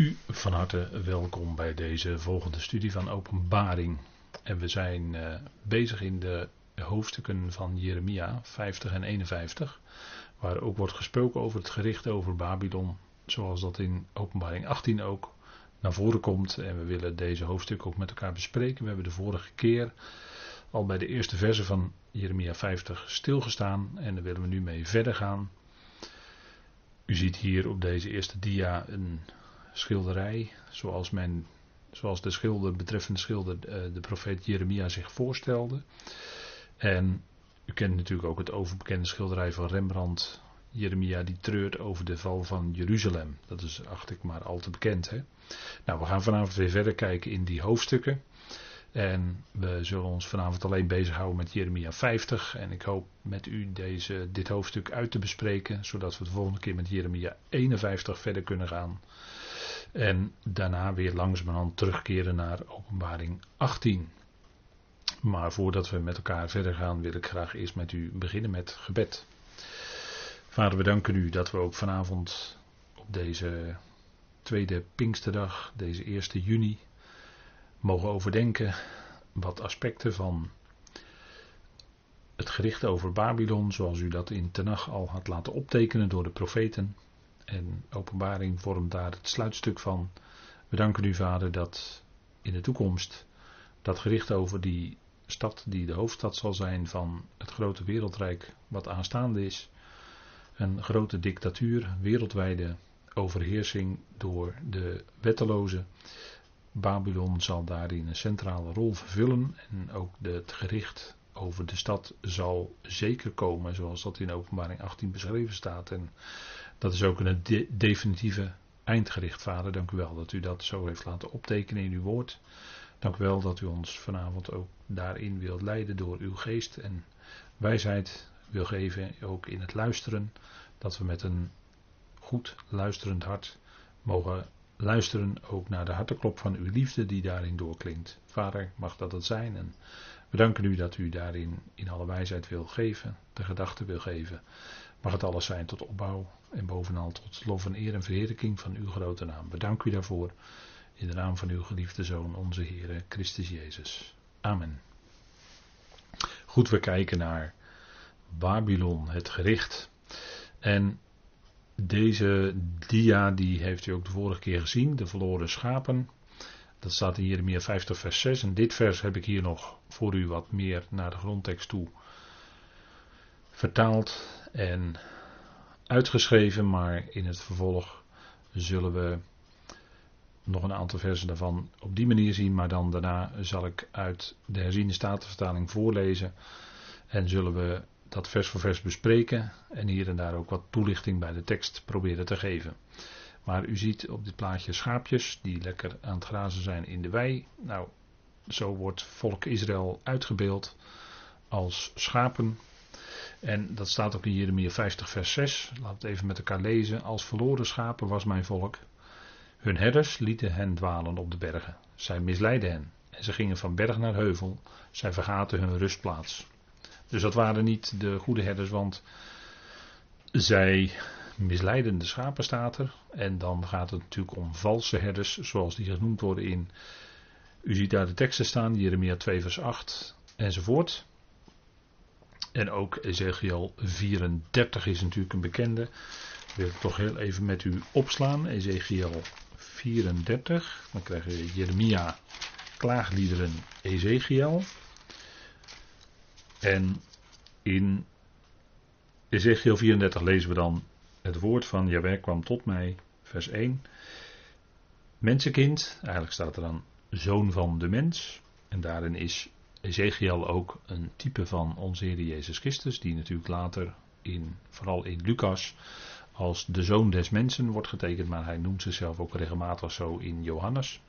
U van harte welkom bij deze volgende studie van Openbaring. En we zijn uh, bezig in de hoofdstukken van Jeremia 50 en 51, waar ook wordt gesproken over het gericht over Babylon, zoals dat in Openbaring 18 ook naar voren komt. En we willen deze hoofdstukken ook met elkaar bespreken. We hebben de vorige keer al bij de eerste verse van Jeremia 50 stilgestaan en daar willen we nu mee verder gaan. U ziet hier op deze eerste dia een schilderij, zoals, men, zoals de schilder, betreffende schilder, eh, de profeet Jeremia zich voorstelde. En u kent natuurlijk ook het overbekende schilderij van Rembrandt, Jeremia die treurt over de val van Jeruzalem. Dat is, acht ik, maar al te bekend. Hè? Nou, we gaan vanavond weer verder kijken in die hoofdstukken. En we zullen ons vanavond alleen bezighouden met Jeremia 50. En ik hoop met u deze, dit hoofdstuk uit te bespreken, zodat we de volgende keer met Jeremia 51 verder kunnen gaan. En daarna weer langzamerhand terugkeren naar openbaring 18. Maar voordat we met elkaar verder gaan, wil ik graag eerst met u beginnen met gebed. Vader, we danken u dat we ook vanavond op deze tweede Pinksterdag, deze 1 juni, mogen overdenken wat aspecten van het gericht over Babylon, zoals u dat in Tenach al had laten optekenen door de profeten. En openbaring vormt daar het sluitstuk van. We danken u, Vader, dat in de toekomst dat gericht over die stad die de hoofdstad zal zijn van het grote wereldrijk wat aanstaande is. Een grote dictatuur, wereldwijde overheersing door de wettelozen. Babylon zal daarin een centrale rol vervullen en ook het gericht over de stad zal zeker komen, zoals dat in openbaring 18 beschreven staat. En dat is ook een definitieve eindgericht, vader. Dank u wel dat u dat zo heeft laten optekenen in uw woord. Dank u wel dat u ons vanavond ook daarin wilt leiden door uw geest en wijsheid wil geven, ook in het luisteren. Dat we met een goed luisterend hart mogen luisteren ook naar de harteklop van uw liefde die daarin doorklinkt. Vader, mag dat het zijn en we danken u dat u daarin in alle wijsheid wil geven, de gedachten wil geven. Mag het alles zijn tot opbouw en bovenal tot lof en eer en verheerlijking van uw grote naam. Bedank u daarvoor in de naam van uw geliefde Zoon, onze Heer Christus Jezus. Amen. Goed, we kijken naar Babylon, het gericht. En deze dia, die heeft u ook de vorige keer gezien, de verloren schapen. Dat staat in Jeremia 50 vers 6. En dit vers heb ik hier nog voor u wat meer naar de grondtekst toe vertaald en uitgeschreven. Maar in het vervolg zullen we nog een aantal versen daarvan op die manier zien. Maar dan daarna zal ik uit de herziende statenvertaling voorlezen. En zullen we dat vers voor vers bespreken en hier en daar ook wat toelichting bij de tekst proberen te geven. Maar u ziet op dit plaatje schaapjes die lekker aan het grazen zijn in de wei. Nou, zo wordt volk Israël uitgebeeld als schapen. En dat staat ook in Jeremia 50 vers 6. Laten we het even met elkaar lezen. Als verloren schapen was mijn volk. Hun herders lieten hen dwalen op de bergen. Zij misleidden hen. En ze gingen van berg naar heuvel. Zij vergaten hun rustplaats. Dus dat waren niet de goede herders, want zij misleiden de schapen, staat er. En dan gaat het natuurlijk om valse herders, zoals die genoemd worden in. U ziet daar de teksten staan, Jeremia 2, vers 8 enzovoort. En ook Ezekiel 34 is natuurlijk een bekende. Dat wil ik toch heel even met u opslaan. Ezekiel 34. Dan krijgen we Jeremia, klaagliederen, Ezekiel. En in Ezekiel 34 lezen we dan het woord van Jaweh kwam tot mij, vers 1. Mensenkind, eigenlijk staat er dan zoon van de mens. En daarin is Ezekiel ook een type van onze Heer Jezus Christus, die natuurlijk later, in, vooral in Lucas, als de zoon des mensen wordt getekend, maar hij noemt zichzelf ook regelmatig zo in Johannes.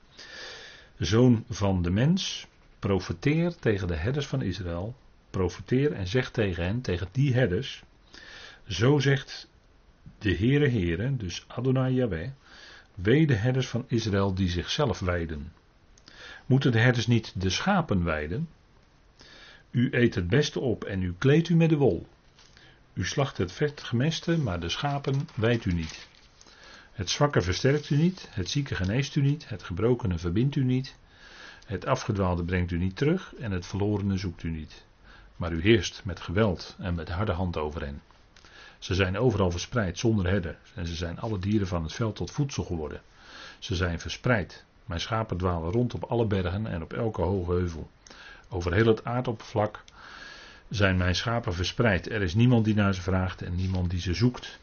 Zoon van de mens, profeteer tegen de herders van Israël profeteer en zeg tegen hen, tegen die herders, zo zegt de Heere Heere, dus Adonai Yahweh, wee de herders van Israël die zichzelf wijden. Moeten de herders niet de schapen wijden? U eet het beste op en u kleedt u met de wol. U slacht het vet gemeste, maar de schapen wijdt u niet. Het zwakke versterkt u niet, het zieke geneest u niet, het gebrokene verbindt u niet, het afgedwaalde brengt u niet terug en het verlorene zoekt u niet. Maar u heerst met geweld en met harde hand over hen. Ze zijn overal verspreid zonder herder en ze zijn alle dieren van het veld tot voedsel geworden. Ze zijn verspreid. Mijn schapen dwalen rond op alle bergen en op elke hoge heuvel. Over heel het aardoppervlak zijn mijn schapen verspreid. Er is niemand die naar ze vraagt en niemand die ze zoekt.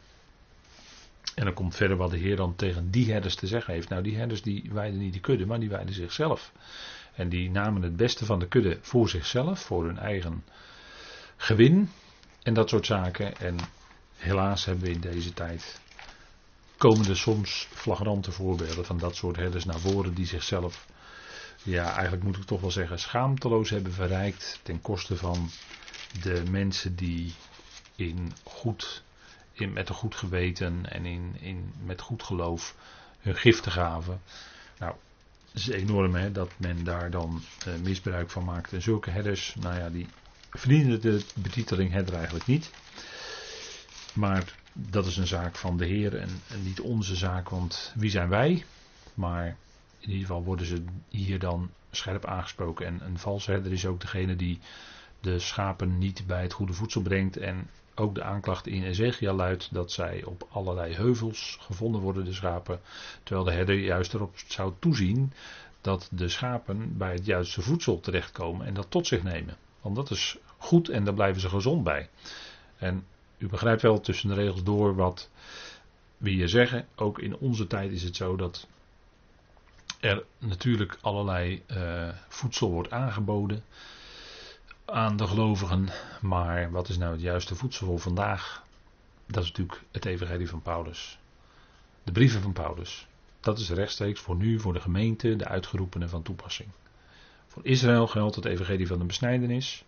En dan komt verder wat de Heer dan tegen die herders te zeggen heeft. Nou, die herders die wijden niet de kudde, maar die wijden zichzelf. En die namen het beste van de kudde voor zichzelf, voor hun eigen gewin en dat soort zaken. En helaas hebben we in deze tijd komen er soms flagrante voorbeelden van dat soort herders naar voren die zichzelf, ja, eigenlijk moet ik toch wel zeggen, schaamteloos hebben verrijkt ten koste van de mensen die in goed, in, met een goed geweten en in, in, met goed geloof hun giften gaven. Nou, het is enorm hè, dat men daar dan uh, misbruik van maakt. En zulke herders, nou ja, die verdienen de betiteling herder eigenlijk niet. Maar dat is een zaak van de Heer en, en, niet onze zaak, want wie zijn wij? Maar in ieder geval worden ze hier dan scherp aangesproken. En een valse herder is ook degene die de schapen niet bij het goede voedsel brengt. En ook de aanklacht in Ezekiel luidt dat zij op allerlei heuvels gevonden worden, de schapen. Terwijl de herder juist erop zou toezien dat de schapen bij het juiste voedsel terechtkomen en dat tot zich nemen. Want dat is goed en daar blijven ze gezond bij. En u begrijpt wel tussen de regels door wat we hier zeggen. Ook in onze tijd is het zo dat er natuurlijk allerlei uh, voedsel wordt aangeboden aan de gelovigen. Maar wat is nou het juiste voedsel voor vandaag? Dat is natuurlijk het evangelie van Paulus. De brieven van Paulus. Dat is rechtstreeks voor nu, voor de gemeente, de uitgeroepenen van toepassing. Voor Israël geldt het evangelie van de besnijdenis.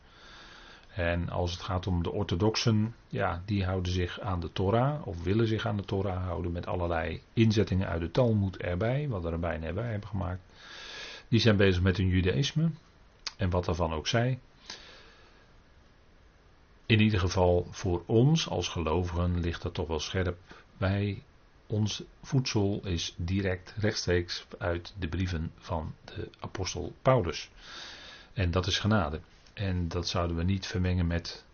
En als het gaat om de orthodoxen, ja, die houden zich aan de Torah, of willen zich aan de Torah houden met allerlei inzettingen uit de Talmud erbij, wat de rabbijnen erbij hebben gemaakt. Die zijn bezig met hun judaïsme, en wat daarvan ook zij. In ieder geval voor ons als gelovigen ligt dat toch wel scherp. Wij, ons voedsel is direct rechtstreeks uit de brieven van de apostel Paulus. En dat is genade. En dat zouden we niet vermengen met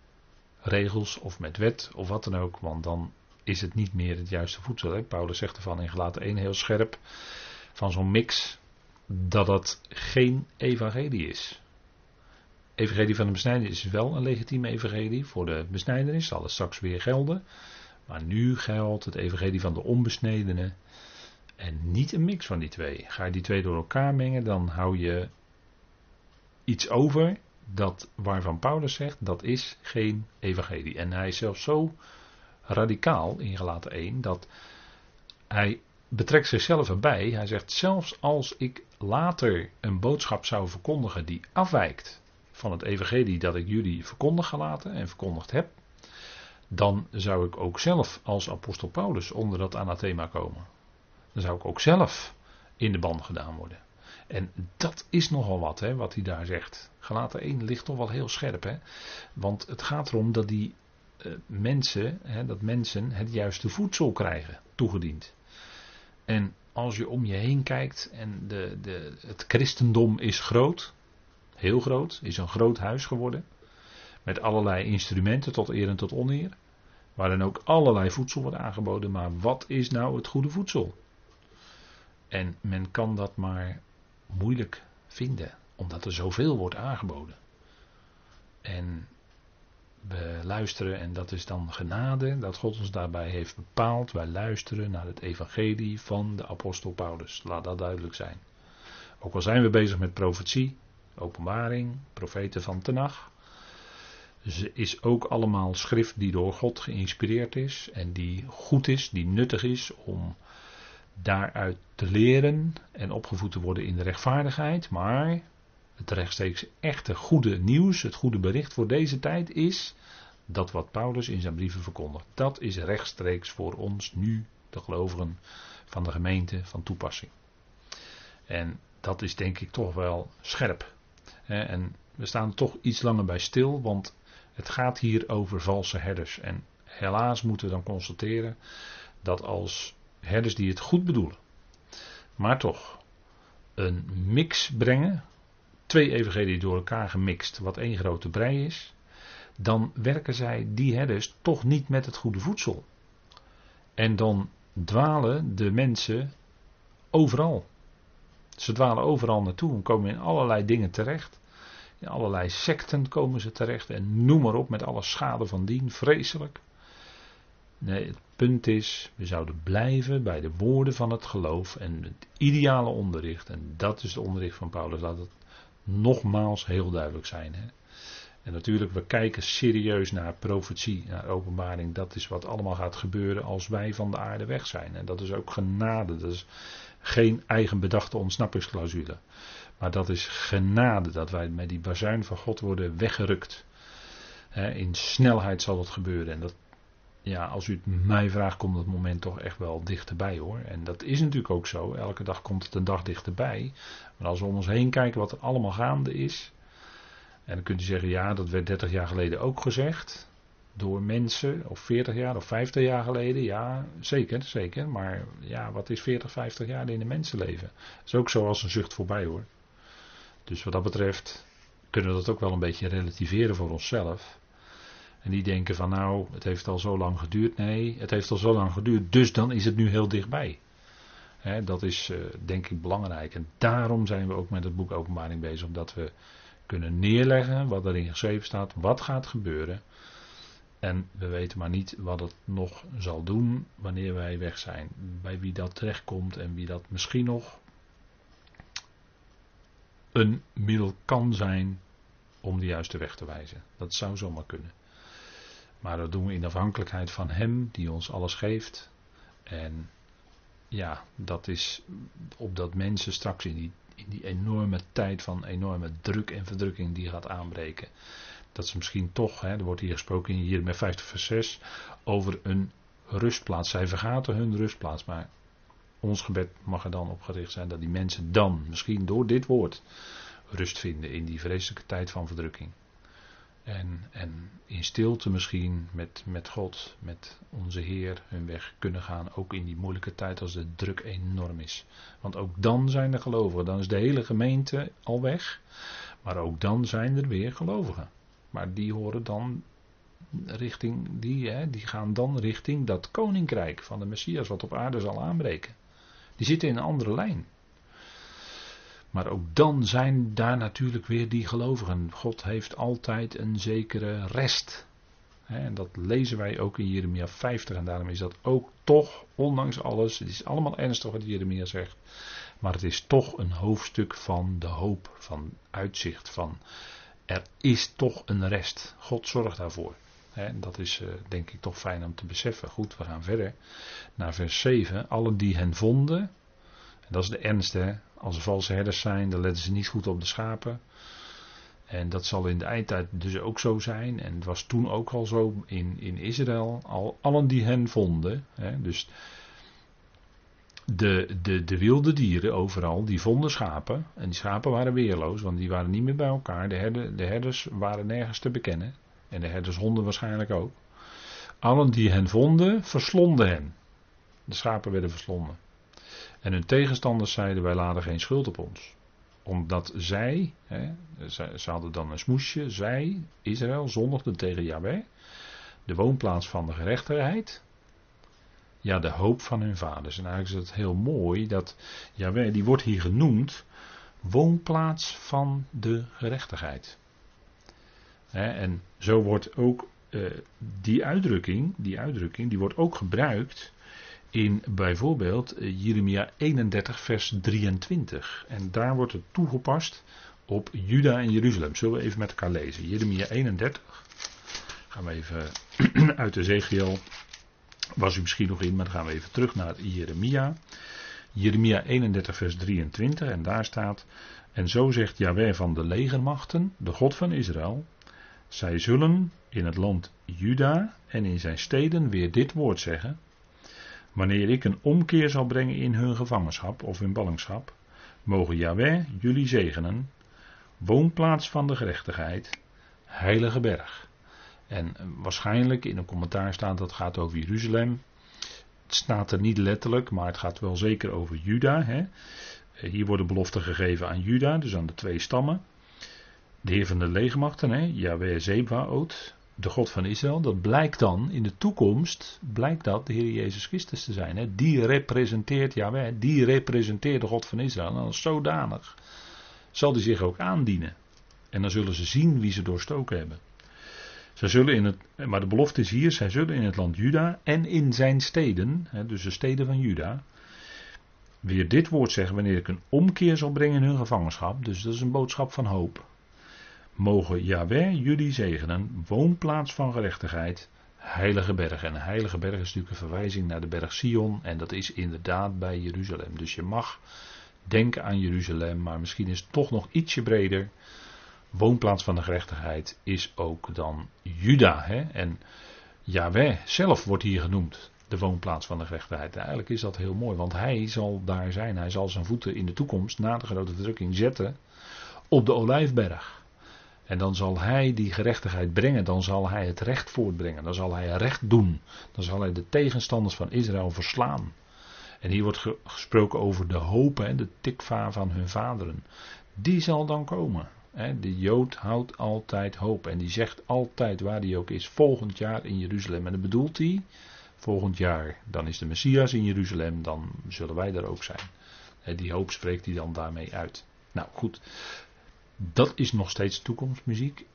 regels of met wet of wat dan ook, want dan is het niet meer het juiste voedsel. Paulus zegt ervan in gelaten 1 heel scherp, van zo'n mix, dat dat geen evangelie is. Evangelie van de besnijdenis is wel een legitieme evangelie. Voor de besnijdenis zal het straks weer gelden. Maar nu geldt het evangelie van de onbesnedene. En niet een mix van die twee. Ga je die twee door elkaar mengen, dan hou je iets over dat waarvan Paulus zegt, dat is geen evangelie. En hij is zelfs zo radicaal in gelaten 1 dat hij betrekt zichzelf erbij. Hij zegt, zelfs als ik later een boodschap zou verkondigen die afwijkt van het evangelie dat ik jullie verkondig gelaten en verkondigd heb, dan zou ik ook zelf als apostel Paulus onder dat anathema komen. Dan zou ik ook zelf in de ban gedaan worden. En dat is nogal wat, hè, wat hij daar zegt. Gelaten 1 ligt toch wel heel scherp, hè. Want het gaat erom dat die uh, mensen, hè, dat mensen het juiste voedsel krijgen toegediend. En als je om je heen kijkt en de, de, het christendom is groot, heel groot, is een groot huis geworden. Met allerlei instrumenten tot eer en tot oneer. Waarin ook allerlei voedsel wordt aangeboden. Maar wat is nou het goede voedsel? En men kan dat maar moeilijk vinden, omdat er zoveel wordt aangeboden. En we luisteren, en dat is dan genade, dat God ons daarbij heeft bepaald. Wij luisteren naar het evangelie van de apostel Paulus. Laat dat duidelijk zijn. Ook al zijn we bezig met profetie, openbaring, profeten van Tenach. Ze is ook allemaal schrift die door God geïnspireerd is en die goed is, die nuttig is om daaruit te leren en opgevoed te worden in de rechtvaardigheid. Maar het rechtstreeks echte goede nieuws, het goede bericht voor deze tijd is dat wat Paulus in zijn brieven verkondigt. Dat is rechtstreeks voor ons nu, de gelovigen van de gemeente, van toepassing. En dat is denk ik toch wel scherp. En we staan er toch iets langer bij stil, want het gaat hier over valse herders. En helaas moeten we dan constateren dat als herders die het goed bedoelen, maar toch een mix brengen, twee evangelieën door elkaar gemixt, wat één grote brei is, dan werken zij, die herders, toch niet met het goede voedsel. En dan dwalen de mensen overal. Ze dwalen overal naartoe en komen in allerlei dingen terecht. In allerlei secten komen ze terecht en noem maar op met alle schade van dien, vreselijk. Nee, het punt is, we zouden blijven bij de woorden van het geloof en het ideale onderricht. En dat is de onderricht van Paulus. Laat het nogmaals heel duidelijk zijn. Hè? En natuurlijk, we kijken serieus naar profetie, naar openbaring. Dat is wat allemaal gaat gebeuren als wij van de aarde weg zijn. En dat is ook genade. Dat is geen eigen bedachte ontsnappingsclausule. Maar dat is genade dat wij met die bazuin van God worden weggerukt. in snelheid zal het gebeuren. En dat, ja, als u het mij vraagt, komt het moment toch echt wel dichterbij hoor. En dat is natuurlijk ook zo. Elke dag komt het een dag dichterbij. Maar als we om ons heen kijken wat er allemaal gaande is. En dan kunt u zeggen, ja, dat werd 30 jaar geleden ook gezegd. Door mensen, of 40 jaar of 50 jaar geleden. Ja, zeker, zeker. Maar ja, wat is 40, 50 jaar in een mensenleven? Dat is ook zo als een zucht voorbij hoor. Dus wat dat betreft kunnen we dat ook wel een beetje relativeren voor onszelf. En die denken van nou, het heeft al zo lang geduurd. Nee, het heeft al zo lang geduurd, dus dan is het nu heel dichtbij. dat is uh, denk ik belangrijk. En daarom zijn we ook met het boek Openbaring bezig. Omdat we kunnen neerleggen wat erin geschreven staat, wat gaat gebeuren. En we weten maar niet wat het nog zal doen wanneer wij weg zijn. Bij wie dat terechtkomt en wie dat misschien nog een middel kan zijn om de juiste weg te wijzen. Dat zou zomaar kunnen. Maar dat doen we in afhankelijkheid van Hem die ons alles geeft. En ja, dat is opdat mensen straks in die, in die enorme tijd van enorme druk en verdrukking die gaat aanbreken. Dat ze misschien toch, hè, er wordt hier gesproken hier met 50 vers 6, over een rustplaats. Zij vergaten hun rustplaats, maar ons gebed mag er dan op gericht zijn dat die mensen dan, misschien door dit woord, rust vinden in die vreselijke tijd van verdrukking. En, en in stilte misschien met, met God, met onze Heer hun weg kunnen gaan. Ook in die moeilijke tijd als de druk enorm is. Want ook dan zijn er gelovigen. Dan is de hele gemeente al weg. Maar ook dan zijn er weer gelovigen. Maar die horen dan richting, die, hè, die gaan dan richting dat koninkrijk van de Messias wat op aarde zal aanbreken. Die zitten in een andere lijn. Maar ook dan zijn daar natuurlijk weer die gelovigen. God heeft altijd een zekere rest. En dat lezen wij ook in Jeremia 50. En daarom is dat ook toch, ondanks alles, het is allemaal ernstig wat Jeremia zegt. Maar het is toch een hoofdstuk van de hoop, van uitzicht, van er is toch een rest. God zorgt daarvoor. En dat is eh, denk ik toch fijn om te beseffen. Goed, we gaan verder naar vers 7. Allen die hen vonden, en dat is de ernst hè, als er valse herders zijn, dan letten ze niet goed op de schapen. En dat zal in de eindtijd dus ook zo zijn. En het was toen ook al zo in, in Israël. Al, allen die hen vonden. Hè, dus de, de, de wilde dieren overal, die vonden schapen. En die schapen waren weerloos, want die waren niet meer bij elkaar. De, de herders waren nergens te bekennen. En de herdershonden waarschijnlijk ook. Allen die hen vonden, verslonden hen. De schapen werden verslonden. En hun tegenstanders zeiden: Wij laden geen schuld op ons. Omdat zij, hè, ze hadden dan een smoesje, zij, Israël, zondigde tegen Yahweh, de woonplaats van de gerechtigheid. Ja, de hoop van hun vaders. En eigenlijk is het heel mooi dat Yahweh, die wordt hier genoemd, woonplaats van de gerechtigheid. en zo wordt ook uh, die uitdrukking, die uitdrukking, die wordt ook gebruikt in bijvoorbeeld eh, Jeremia 31, vers 23. En daar wordt het toegepast op Juda en Jeruzalem. Zullen we even met elkaar lezen? Jeremia 31. Gaan we even uit Ezekiel. Was u misschien nog in, maar dan gaan we even terug naar Jeremia. Jeremia 31, vers 23. En daar staat. En zo zegt Yahweh van de legermachten, de God van Israël. Zij zullen in het land Juda en in zijn steden weer dit woord zeggen. Wanneer ik een omkeer zal brengen in hun gevangenschap of hun ballingschap, mogen Yahweh jullie zegenen, woonplaats van de gerechtigheid, heilige berg. En waarschijnlijk in een commentaar staat dat gaat over Jeruzalem. staat er niet letterlijk, maar het gaat wel zeker over Juda. Hè. Hier worden beloften gegeven aan Juda, dus aan de twee stammen. De Heer van de legermachten, hè, Yahweh Zebaot, de God van Israël. Dat blijkt dan in de toekomst, blijkt dat de Heer Jezus Christus te zijn. Hè. Die representeert Yahweh, die representeert de God van Israël. En als zodanig zal die zich ook aandienen. En dan zullen ze zien wie ze doorstoken hebben. Zij zullen in het, maar de belofte is hier, zij zullen in het land Juda en in zijn steden, dus de steden van Juda, weer dit woord zeggen wanneer ik een omkeer zal brengen in hun gevangenschap. Dus dat is een boodschap van hoop. Mogen Yahweh jullie zegenen, woonplaats van gerechtigheid, heilige berg. En heilige berg is natuurlijk een verwijzing naar de berg Sion en dat is inderdaad bij Jeruzalem. Dus je mag denken aan Jeruzalem, maar misschien is het toch nog ietsje breder woonplaats van de gerechtigheid is ook dan Juda. Hè? En Yahweh zelf wordt hier genoemd, de woonplaats van de gerechtigheid. eigenlijk is dat heel mooi, want hij zal daar zijn. Hij zal zijn voeten in de toekomst, na de grote verdrukking, zetten op de olijfberg. En dan zal hij die gerechtigheid brengen, dan zal hij het recht voortbrengen, dan zal hij recht doen, dan zal hij de tegenstanders van Israël verslaan. En hier wordt gesproken over de hoop, de tikva van hun vaderen. Die zal dan komen. De Jood houdt altijd hoop. En die zegt altijd waar hij ook is, volgend jaar in Jeruzalem. En dan bedoelt hij, volgend jaar, dan is de Messias in Jeruzalem, dan zullen wij daar ook zijn. Die hoop spreekt hij dan daarmee uit. Nou goed, dat is nog steeds toekomstmuziek.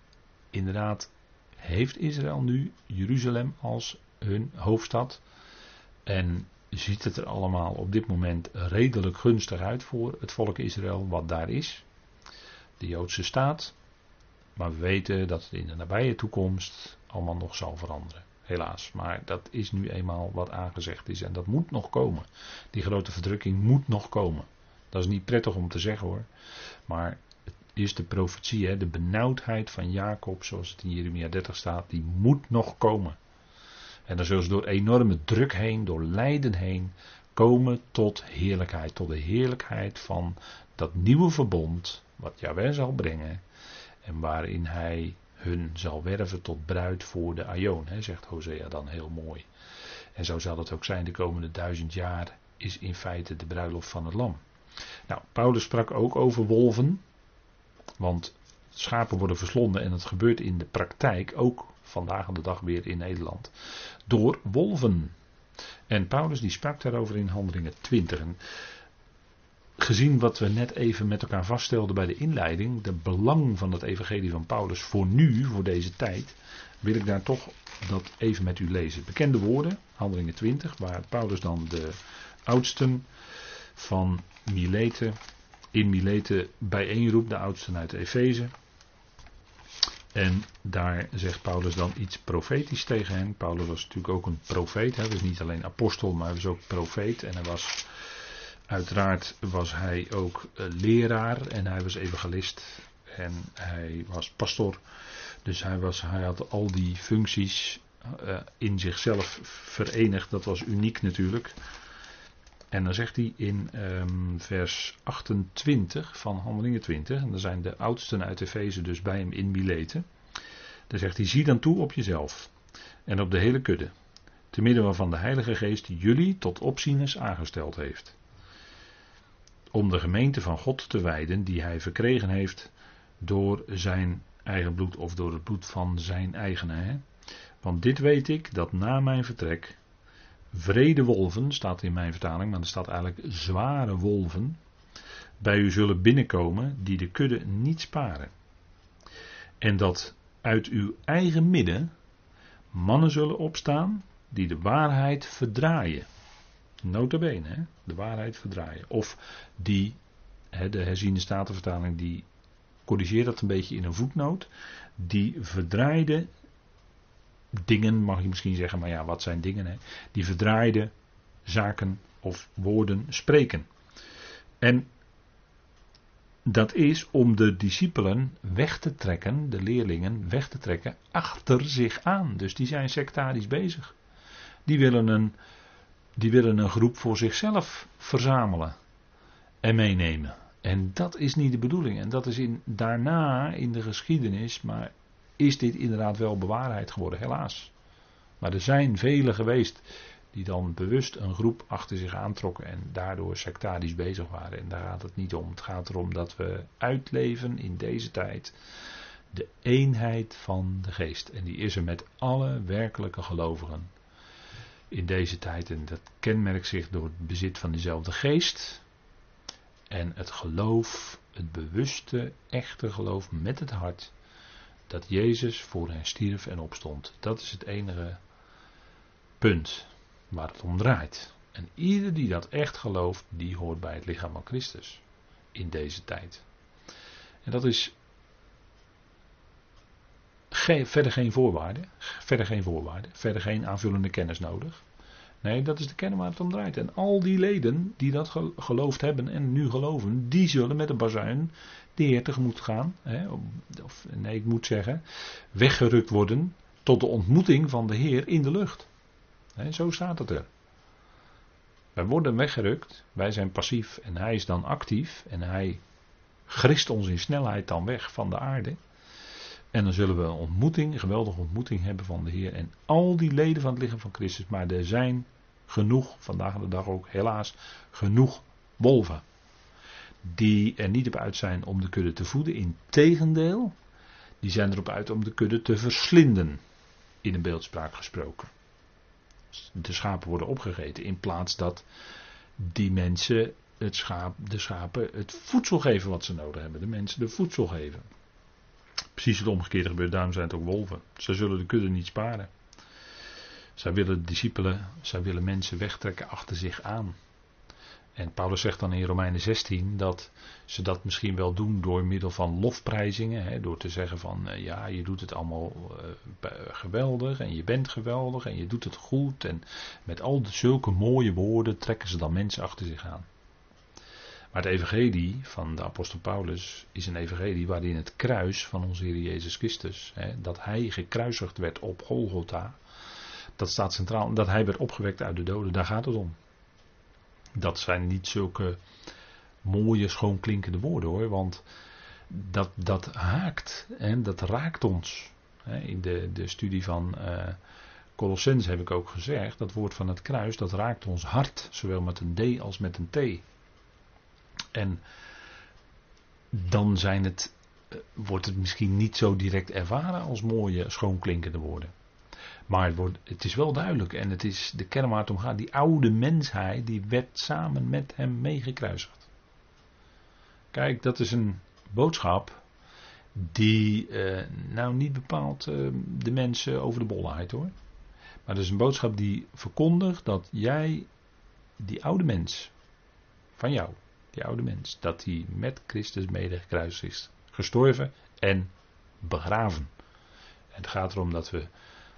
Inderdaad, heeft Israël nu Jeruzalem als hun hoofdstad. En ziet het er allemaal op dit moment redelijk gunstig uit voor het volk Israël wat daar is de Joodse staat. Maar we weten dat het in de nabije toekomst allemaal nog zal veranderen. Helaas. Maar dat is nu eenmaal wat aangezegd is. En dat moet nog komen. Die grote verdrukking moet nog komen. Dat is niet prettig om te zeggen hoor. Maar is de profetie, hè, de benauwdheid van Jacob, zoals het in Jeremia 30 staat, die moet nog komen. En dan zullen ze door enorme druk heen, door lijden heen, komen tot heerlijkheid. Tot de heerlijkheid van dat nieuwe verbond wat Jawel zal brengen en waarin hij hun zal werven tot bruid voor de Aion, hè, zegt Hosea dan heel mooi. En zo zal het ook zijn de komende duizend jaar is in feite de bruiloft van het lam. Nou, Paulus sprak ook over wolven, want schapen worden verslonden en dat gebeurt in de praktijk ook vandaag de dag weer in Nederland door wolven. En Paulus die sprak daarover in Handelingen 20. En gezien wat we net even met elkaar vaststelden bij de inleiding, de belang van het evangelie van Paulus voor nu, voor deze tijd, wil ik daar toch dat even met u lezen. Bekende woorden, handelingen 20, waar Paulus dan de oudsten van Mileten, in Mileten bijeenroept, de oudsten uit Efeze. En daar zegt Paulus dan iets profetisch tegen hen. Paulus was natuurlijk ook een profeet. Hij was niet alleen apostel, maar hij was ook profeet. En hij was Uiteraard was hij ook eh, leraar en hij was evangelist en hij was pastor. Dus hij, was, hij had al die functies uh, in zichzelf verenigd. Dat was uniek natuurlijk. En dan zegt hij in um, vers 28 van Handelingen 20, en dan zijn de oudsten uit Efeze dus bij hem in Mileten. Dan zegt hij: Zie dan toe op jezelf en op de hele kudde, te midden waarvan de Heilige Geest jullie tot opzieners aangesteld heeft om de gemeente van God te wijden die hij verkregen heeft door zijn eigen bloed of door het bloed van zijn eigene. Want dit weet ik, dat na mijn vertrek vrede wolven, staat in mijn vertaling, maar er staat eigenlijk zware wolven, bij u zullen binnenkomen die de kudde niet sparen. En dat uit uw eigen midden mannen zullen opstaan die de waarheid verdraaien. Notabene, hè, de waarheid verdraaien. Of die, de herziende statenvertaling, die corrigeert dat een beetje in een voetnoot. Die verdraaide dingen, mag je misschien zeggen, maar ja, wat zijn dingen? Hè? Die verdraaide zaken of woorden spreken. En dat is om de discipelen weg te trekken, de leerlingen weg te trekken, achter zich aan. Dus die zijn sectarisch bezig. Die willen een die willen een groep voor zichzelf verzamelen en meenemen. En dat is niet de bedoeling. En dat is in, daarna in de geschiedenis, maar is dit inderdaad wel bewaarheid geworden, helaas. Maar er zijn velen geweest Die dan bewust een groep achter zich aantrokken en daardoor sectarisch bezig waren. En daar gaat het niet om. Het gaat erom dat we uitleven in deze tijd de eenheid van de geest. En die is er met alle werkelijke gelovigen in deze tijd. En dat kenmerkt zich door het bezit van dezelfde geest. En het geloof, het bewuste, echte geloof met het hart. Dat Jezus voor hen stierf en opstond. Dat is het enige punt waar het om draait. En ieder die dat echt gelooft, die hoort bij het lichaam van Christus. In deze tijd. En dat is verder geen voorwaarden. Verder geen voorwaarden. Verder geen aanvullende kennis nodig. Nee, dat is de kern waar het om draait. En al die leden die dat geloofd hebben en nu geloven, die zullen met een bazuin de Heer tegemoet gaan. Hè, of nee, ik moet zeggen, weggerukt worden tot de ontmoeting van de Heer in de lucht. Hè, zo staat het er. Wij worden weggerukt, wij zijn passief en hij is dan actief en hij grist ons in snelheid dan weg van de aarde. En dan zullen we een ontmoeting, een geweldige ontmoeting hebben van de Heer. En al die leden van het lichaam van Christus. Maar er zijn genoeg, vandaag de dag ook helaas, genoeg wolven. Die er niet op uit zijn om de kudde te voeden. Integendeel, die zijn erop uit om de kudde te verslinden. In een beeldspraak gesproken. De schapen worden opgegeten in plaats dat die mensen het schaap, de schapen het voedsel geven wat ze nodig hebben. De mensen de voedsel geven. Precies het omgekeerde gebeurt, daarom zijn het ook wolven. Zij zullen de kudde niet sparen. Zij willen discipelen, zij willen mensen wegtrekken achter zich aan. En Paulus zegt dan in Romeinen 16 dat ze dat misschien wel doen door middel van lofprijzingen. Hè, door te zeggen van uh, ja, je doet het allemaal uh, geweldig en je bent geweldig en je doet het goed. En met al zulke mooie woorden trekken ze dan mensen achter zich aan. Maar het evangelie van de apostel Paulus is een evangelie waarin het kruis van onze Heer Jezus Christus, hè, dat hij gekruisigd werd op Golgotha, dat staat centraal, dat hij werd opgewekt uit de doden, daar gaat het om. Dat zijn niet zulke mooie, schoonklinkende woorden hoor, want dat, dat haakt en dat raakt ons. In de, de studie van uh, Colossens heb ik ook gezegd, dat woord van het kruis, dat raakt ons hart, zowel met een D als met een T. En dan zijn het, eh, wordt het misschien niet zo direct ervaren als mooie, schoonklinkende woorden. Maar het, wordt, het is wel duidelijk en het is de kern waar het om gaat. Die oude mensheid die werd samen met hem meegekruisigd. Kijk, dat is een boodschap die eh, nou niet bepaalt eh, de mensen over de bolleheid hoor. Maar dat is een boodschap die verkondigt dat jij, die oude mens van jou, die oude mens, dat hij met Christus mede gekruist is, gestorven en begraven. En het gaat erom dat we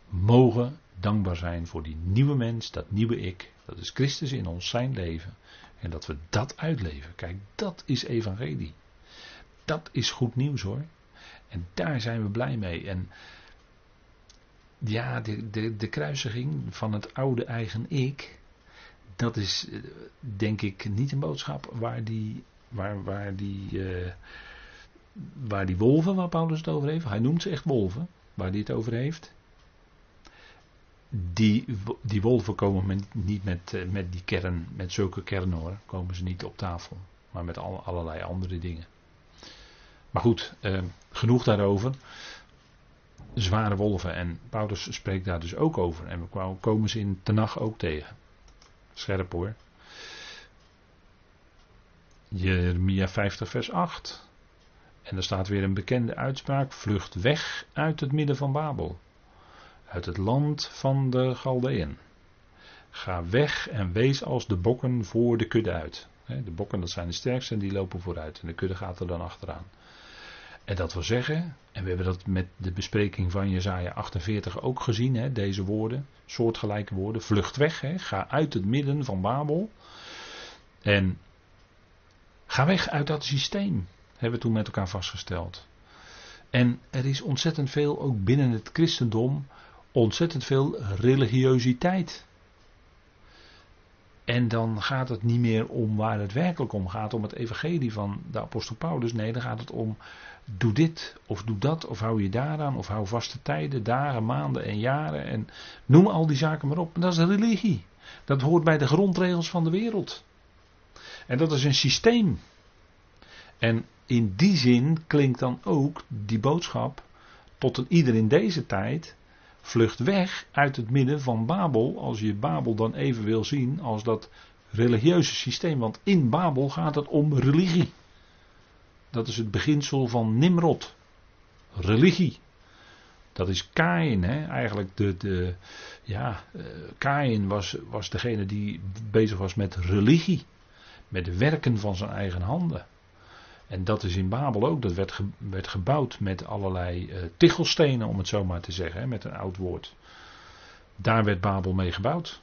mogen dankbaar zijn voor die nieuwe mens, dat nieuwe ik, dat is Christus in ons zijn leven. En dat we dat uitleven. Kijk, dat is evangelie. Dat is goed nieuws hoor. En daar zijn we blij mee. En ja, de, de, de kruisiging van het oude eigen ik, dat is eh, denk ik niet een boodschap waar die, waar, waar die, uh, waar die wolven, waar Paulus het over heeft, hij noemt ze echt wolven, waar hij het over heeft. Die, die wolven komen niet met, eh, met die kern, met zulke kernen hoor, komen ze niet op tafel, maar met al, allerlei andere dingen. Maar goed, genoeg daarover. Zware wolven en Paulus spreekt daar dus ook over en we komen ze in Tenach ook tegen. Scherp hoor. Jeremia 50 vers 8. En er staat weer een bekende uitspraak. Vlucht weg uit het midden van Babel. Uit het land van de Galdeën. Ga weg en wees als de bokken voor de kudde uit. De bokken dat zijn de sterkste en die lopen vooruit. En de kudde gaat er dan achteraan. En dat wil zeggen, en we hebben dat met de bespreking van Jezaja 48 ook gezien, hè, deze woorden, soortgelijke woorden, vlucht weg, hè, ga uit het midden van Babel. En ga weg uit dat systeem, hebben we toen met elkaar vastgesteld. En er is ontzettend veel, ook binnen het christendom, ontzettend veel religiositeit. En dan gaat het niet meer om waar het werkelijk om gaat, om het evangelie van de apostel Paulus. Nee, dan gaat het om doe dit of doe dat of hou je daaraan of hou vaste tijden, dagen, maanden en jaren en noem al die zaken maar op. Dat is religie. Dat hoort bij de grondregels van de wereld. En dat is een systeem. En in die zin klinkt dan ook die boodschap tot een ieder in deze tijd. Vlucht weg uit het midden van Babel, als je Babel dan even wil zien als dat religieuze systeem. Want in Babel gaat het om religie. Dat is het beginsel van Nimrod. Religie. Dat is Kain, hè? eigenlijk de, de ja, uh, Kain was, was degene die bezig was met religie. Met werken van zijn eigen handen. En dat is in Babel ook, dat werd, werd gebouwd met allerlei uh, tichelstenen, om het zo maar te zeggen, hè, met een oud woord. Daar werd Babel mee gebouwd.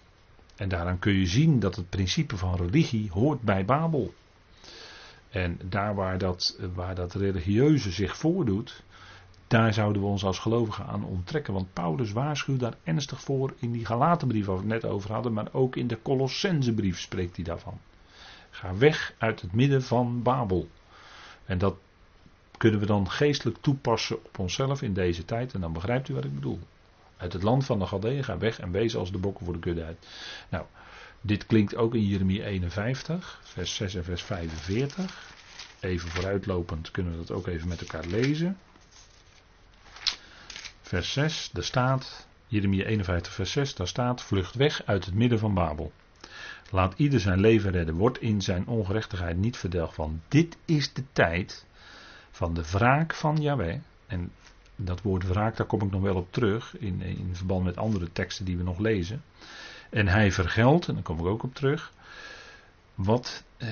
En daaraan kun je zien dat het principe van religie hoort bij Babel. En daar waar dat, waar dat religieuze zich voordoet, daar zouden we ons als gelovigen aan onttrekken. Want Paulus waarschuwt daar ernstig voor in die Galatenbrief waar we het net over hadden, maar ook in de Colossensebrief spreekt hij daarvan. Ga weg uit het midden van Babel. En dat kunnen we dan geestelijk toepassen op onszelf in deze tijd. En dan begrijpt u wat ik bedoel. Uit het land van de Galdeeën ga weg en wees als de bokken voor de kudde uit. Nou, dit klinkt ook in Jeremia 51, vers 6 en vers 45. Even vooruitlopend kunnen we dat ook even met elkaar lezen. Vers 6, daar staat, Jeremia 51, vers 6, daar staat: Vlucht weg uit het midden van Babel. Laat ieder zijn leven redden. Wordt in zijn ongerechtigheid niet verdelgd van. Dit is de tijd van de wraak van Yahweh. En dat woord wraak, daar kom ik nog wel op terug. In, in verband met andere teksten die we nog lezen. En hij vergeldt, en daar kom ik ook op terug. Wat eh,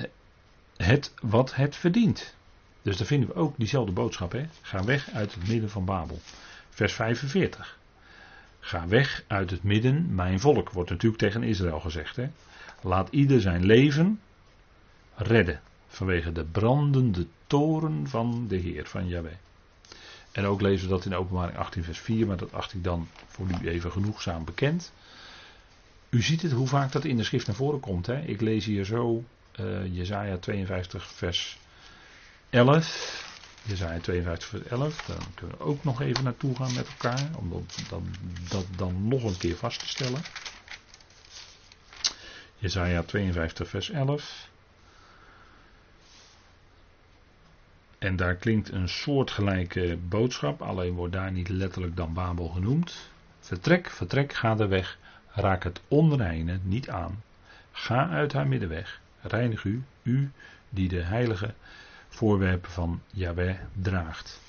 het, wat het verdient. Dus daar vinden we ook diezelfde boodschap. Hè? Ga weg uit het midden van Babel. Vers 45. Ga weg uit het midden, mijn volk. Wordt natuurlijk tegen Israël gezegd. Hè? Laat ieder zijn leven redden. Vanwege de brandende toren van de Heer, van Yahweh. En ook lezen we dat in openbaring 18 vers 4, maar dat acht ik dan voor u even genoegzaam bekend. U ziet het hoe vaak dat in de schrift naar voren komt. Hè? Ik lees hier zo uh, Jezaja 52 vers 11. Jezaja 52 vers 11. Dan kunnen we ook nog even naartoe gaan met elkaar. Om dat dan, dat dan nog een keer vast te stellen. Jezaja 52 vers 11. En daar klinkt een soortgelijke boodschap, alleen wordt daar niet letterlijk dan Babel genoemd. Vertrek, vertrek, ga de weg, raak het onreine niet aan. Ga uit haar middenweg, reinig u, u die de heilige voorwerpen van Yahweh draagt.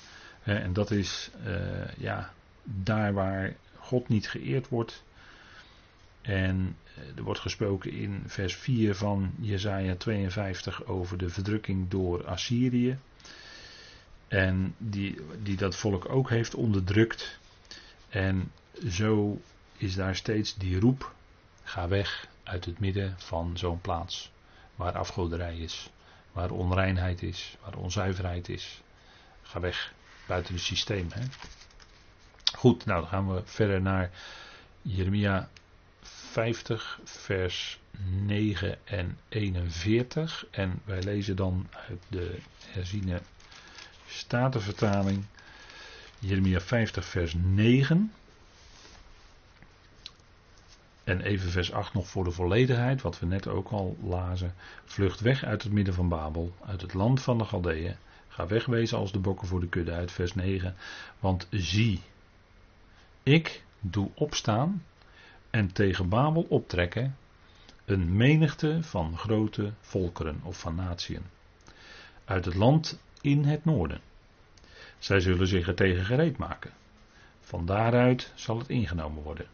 En dat is uh, ja, daar waar God niet geëerd wordt, en eh, er wordt gesproken in vers 4 van Jesaja 52 over de verdrukking door Assyrië. En die, die dat volk ook heeft onderdrukt. En zo is daar steeds die roep: ga weg uit het midden van zo'n plaats. Waar afgoderij is, waar onreinheid is, waar onzuiverheid is. Ga weg buiten het systeem. Hè? Goed, nou dan gaan we verder naar Jeremia 50, vers 9 en 41. En wij lezen dan uit de herziene Statenvertaling Jeremia 50, vers 9. En even vers 8 nog voor de volledigheid, wat we net ook al lazen. Vlucht weg uit het midden van Babel, uit het land van de Galdeeën. Ga wegwezen als de bokken voor de kudde uit vers 9. Want zie, ik doe opstaan en tegen Babel optrekken een menigte van grote volkeren of van natieën. Uit het land in het noorden. Zij zullen zich er tegen gereed maken. Van daaruit zal het ingenomen worden.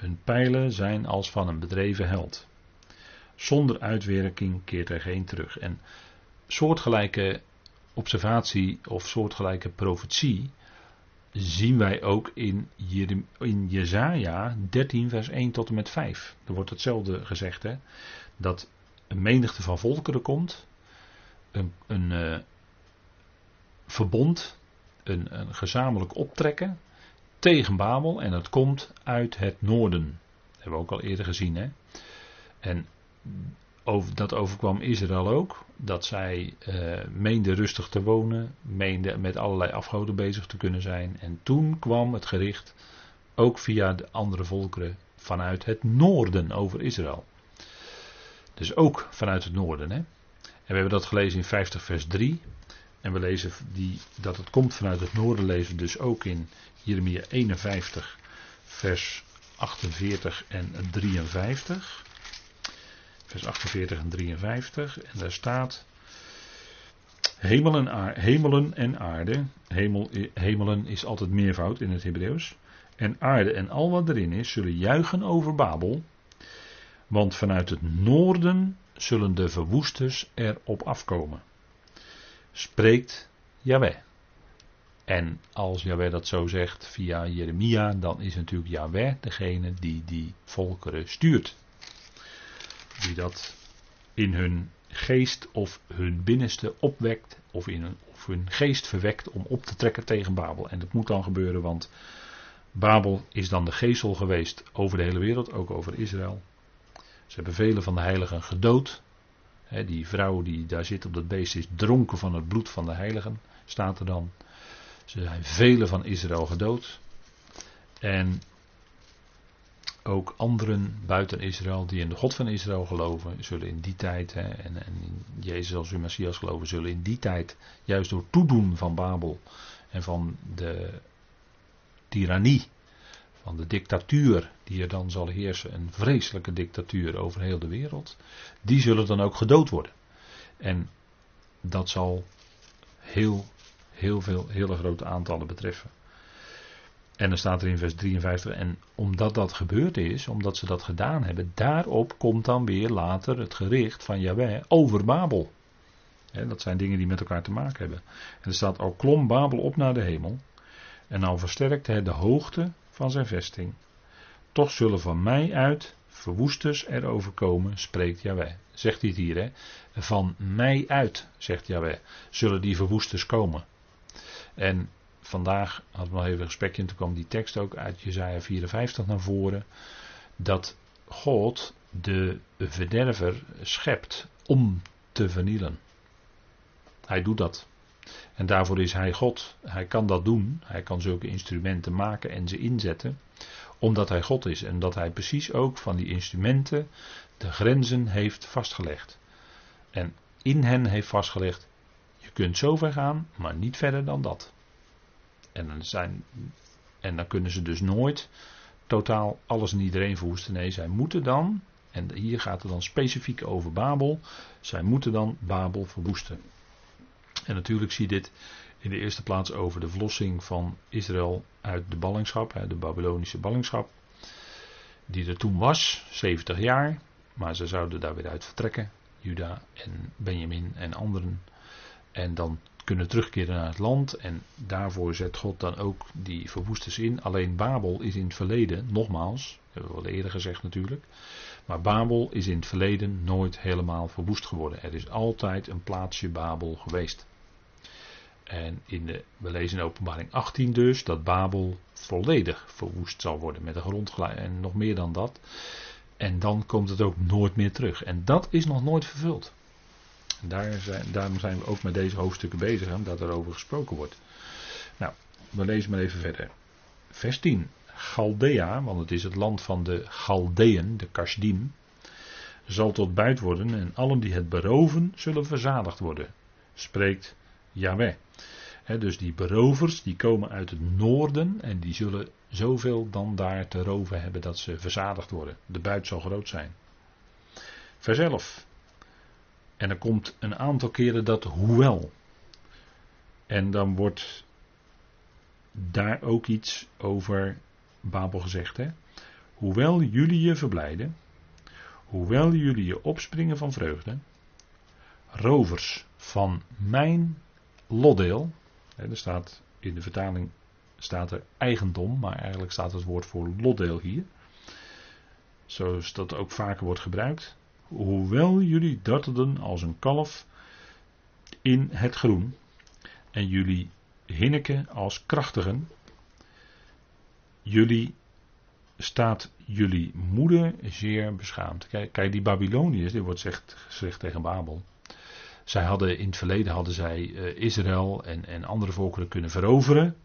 Hun pijlen zijn als van een bedreven held. Zonder uitwerking keert er geen terug. En soortgelijke observatie of soortgelijke profetie zien wij ook in, Jezaja 13 vers 1 tot en met 5. Er wordt hetzelfde gezegd, hè, dat een menigte van volkeren komt, een, een uh, verbond, een, een gezamenlijk optrekken tegen Babel en het komt uit het noorden. Dat hebben we ook al eerder gezien. Hè? En over, dat overkwam Israël ook. Dat zij uh, meenden rustig te wonen, meenden met allerlei afgoden bezig te kunnen zijn. En toen kwam het gericht, ook via de andere volkeren, vanuit het noorden over Israël. Dus ook vanuit het noorden. Hè? En we hebben dat gelezen in 50 vers 3. En we lezen die, dat het komt vanuit het noorden, lezen we dus ook in Jeremia 51 vers 48 en 53. Vers 48 en 53. En daar staat. Hemelen, hemelen en aarde. Hemel, hemelen is altijd meervoud in het Hebreeuws. En aarde en al wat erin is, zullen juichen over Babel. Want vanuit het noorden zullen de verwoesters erop afkomen. Spreekt Yahweh. En als Yahweh dat zo zegt via Jeremia, dan is natuurlijk Yahweh degene die die volkeren stuurt. Die dat in hun geest of hun binnenste opwekt, of, in hun, geest verwekt om op te trekken tegen Babel. En dat moet dan gebeuren, want Babel is dan de geestel geweest over de hele wereld, ook over Israël. Ze hebben vele van de heiligen gedood. Die vrouw die daar zit op dat beest is dronken van het bloed van de heiligen, staat er dan. Ze zijn vele van Israël gedood. En ook anderen buiten Israël die in de God van Israël geloven, zullen in die tijd, en, en in Jezus als hun Messias geloven, zullen in die tijd, juist door toedoen van Babel en van de tirannie, van de dictatuur die er dan zal heersen, een vreselijke dictatuur over heel de wereld, die zullen dan ook gedood worden. En dat zal heel, heel veel, hele grote aantallen betreffen. En dan staat er in vers 53, en omdat dat gebeurd is, omdat ze dat gedaan hebben, daarop komt dan weer later het gericht van Yahweh over Babel. dat zijn dingen die met elkaar te maken hebben. En er staat, al klom Babel op naar de hemel, en al versterkte hij de hoogte van zijn vesting. Toch zullen van mij uit verwoesters erover komen, spreekt Yahweh. Zegt hij het hier, hè? Van mij uit, zegt Yahweh, zullen die verwoesters komen. En vandaag hadden we nog even een gesprekje en toen kwam die tekst ook uit Jezaja 54 naar voren. Dat God de verderver schept om te vernielen. Hij doet dat. En daarvoor is hij God. Hij kan dat doen. Hij kan zulke instrumenten maken en ze inzetten. Omdat hij God is. En dat hij precies ook van die instrumenten de grenzen heeft vastgelegd. En in hen heeft vastgelegd. Je kunt zo ver gaan, maar niet verder dan dat. En dan, zijn, en dan kunnen ze dus nooit totaal alles en iedereen verwoesten. Nee, zij moeten dan, en hier gaat het dan specifiek over Babel, zij moeten dan Babel verwoesten. En natuurlijk zie dit in de eerste plaats over de verlossing van Israël uit de ballingschap, de Babylonische ballingschap. Die er toen was, 70 jaar, maar ze zouden daar weer uit vertrekken. Juda en Benjamin en anderen. En dan kunnen terugkeren naar het land. En daarvoor zet God dan ook die verwoesters in. Alleen Babel is in het verleden, nogmaals, hebben we al eerder gezegd natuurlijk. Maar Babel is in het verleden nooit helemaal verwoest geworden. Er is altijd een plaatsje Babel geweest. En in de, we lezen in openbaring 18 dus dat Babel volledig verwoest zal worden met de grondgelijk en nog meer dan dat. En dan komt het ook nooit meer terug. En dat is nog nooit vervuld. En daar zijn, daarom zijn we ook met deze hoofdstukken bezig, omdat er over gesproken wordt. Nou, we lezen maar even verder. Vers 10. Chaldea, want het is het land van de Chaldeën, de Kashdim, zal tot buit worden en allen die het beroven zullen verzadigd worden, spreekt Yahweh. dus die berovers die komen uit het noorden en die zullen zoveel dan daar te roven hebben dat ze verzadigd worden. De buit zal groot zijn. 11. En er komt een aantal keren dat hoewel. En dan wordt daar ook iets over Babel gezegd. Hè? Hoewel jullie je verblijden, hoewel jullie je opspringen van vreugde, rovers van mijn lotdeel. Er staat in de vertaling staat er eigendom, maar eigenlijk staat het woord voor lotdeel hier. Zoals dat ook vaker wordt gebruikt. Hoewel jullie dartelden als een kalf in het groen en jullie hinneken als krachtigen, jullie staat jullie moeder zeer beschaamd. Kijk, kijk die Babyloniërs, dit wordt gezegd tegen Babel. Zij hadden in het verleden hadden zij uh, Israël en, en andere volkeren kunnen veroveren.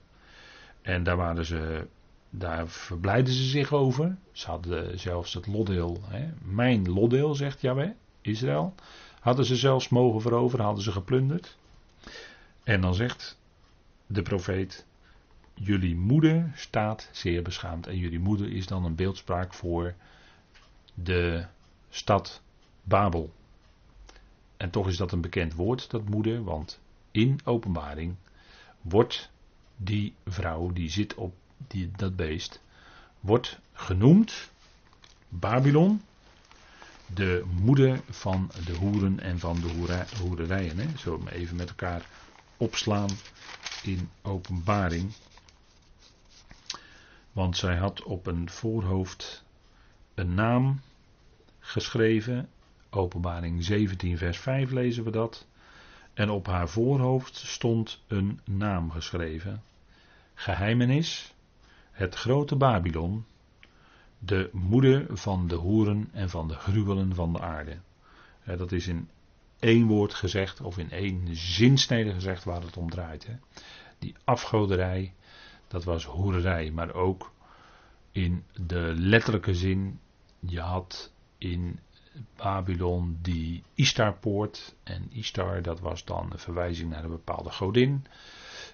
En daar waren ze daar verblijden ze zich over. Ze hadden zelfs het lotdeel, hè, mijn lotdeel, zegt Jaweh, Israël. Hadden ze zelfs mogen veroveren, hadden ze geplunderd. En dan zegt de profeet: Jullie moeder staat zeer beschaamd. En jullie moeder is dan een beeldspraak voor de stad Babel. En toch is dat een bekend woord, dat moeder, want in openbaring wordt die vrouw die zit op die, dat beest, wordt genoemd Babylon, de moeder van de hoeren en van de hoererijen. Zullen we even met elkaar opslaan in openbaring. Want zij had op een voorhoofd een naam geschreven. Openbaring 17, vers 5 lezen we dat. En op haar voorhoofd stond een naam geschreven. Geheimenis, het grote Babylon, de moeder van de hoeren en van de gruwelen van de aarde. Dat is in één woord gezegd, of in één zinsnede gezegd waar het om draait. Die afgoderij, dat was hoererij, maar ook in de letterlijke zin, je had in Babylon die Istarpoort. En Istar, dat was dan een verwijzing naar een bepaalde godin.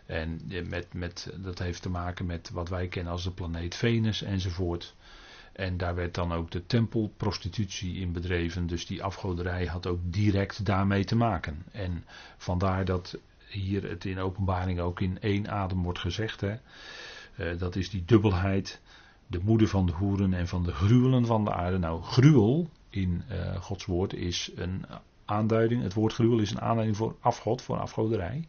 En met, met, dat heeft te maken met wat wij kennen als de planeet Venus enzovoort. En daar werd dan ook de tempelprostitutie in bedreven. Dus die afgoderij had ook direct daarmee te maken. En vandaar dat hier het in openbaring ook in één adem wordt gezegd. Hè. Uh, dat is die dubbelheid. De moeder van de hoeren en van de gruwelen van de aarde. Nou, gruwel in uh, Gods woord is een aanduiding. Het woord gruwel is een aanduiding voor afgod, voor afgoderij.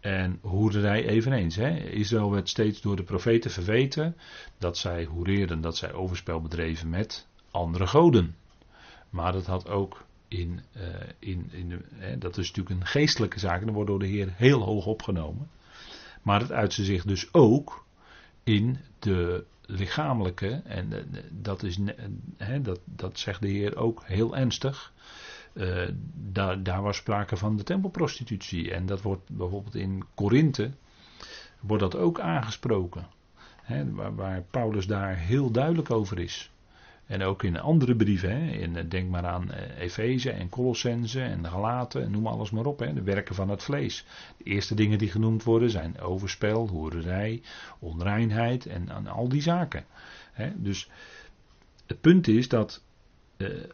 En hoerderij eveneens. Hè. Israël werd steeds door de profeten verweten dat zij hoereerden, dat zij overspel bedreven met andere goden. Maar dat had ook in, uh, in, in de, hè, dat is natuurlijk een geestelijke zaak en dat wordt door de Heer heel hoog opgenomen. Maar het uitte zich dus ook in de lichamelijke, en eh, dat, is, dat, dat zegt de Heer ook heel ernstig, uh, daar, was sprake van de tempelprostitutie. En dat wordt bijvoorbeeld in Korinthe, wordt dat ook aangesproken. Waar, Paulus daar heel duidelijk over is. En ook in andere brieven, hè, in, eh, denk maar aan Efeze en Colossense en Galaten, noem alles maar op, hè, de werken van het vlees. De eerste dingen die genoemd worden zijn overspel, hoererij, onreinheid en, al die zaken. Hè. Dus het punt is dat uh,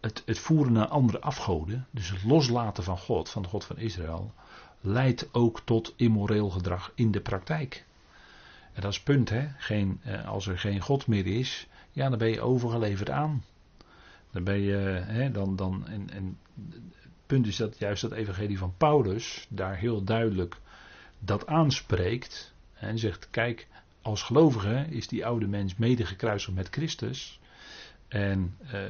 het, het voeren naar andere afgoden, dus het loslaten van God, van de God van Israël, leidt ook tot immoreel gedrag in de praktijk. En dat is het punt, hè? Geen, eh, als er geen God meer is, ja, dan ben je overgeleverd aan. Dan ben je, hè, dan, dan, en, en het punt is dat juist dat evangelie van Paulus daar heel duidelijk dat aanspreekt. En zegt, kijk, als gelovige is die oude mens mede gekruisigd met Christus. En uh,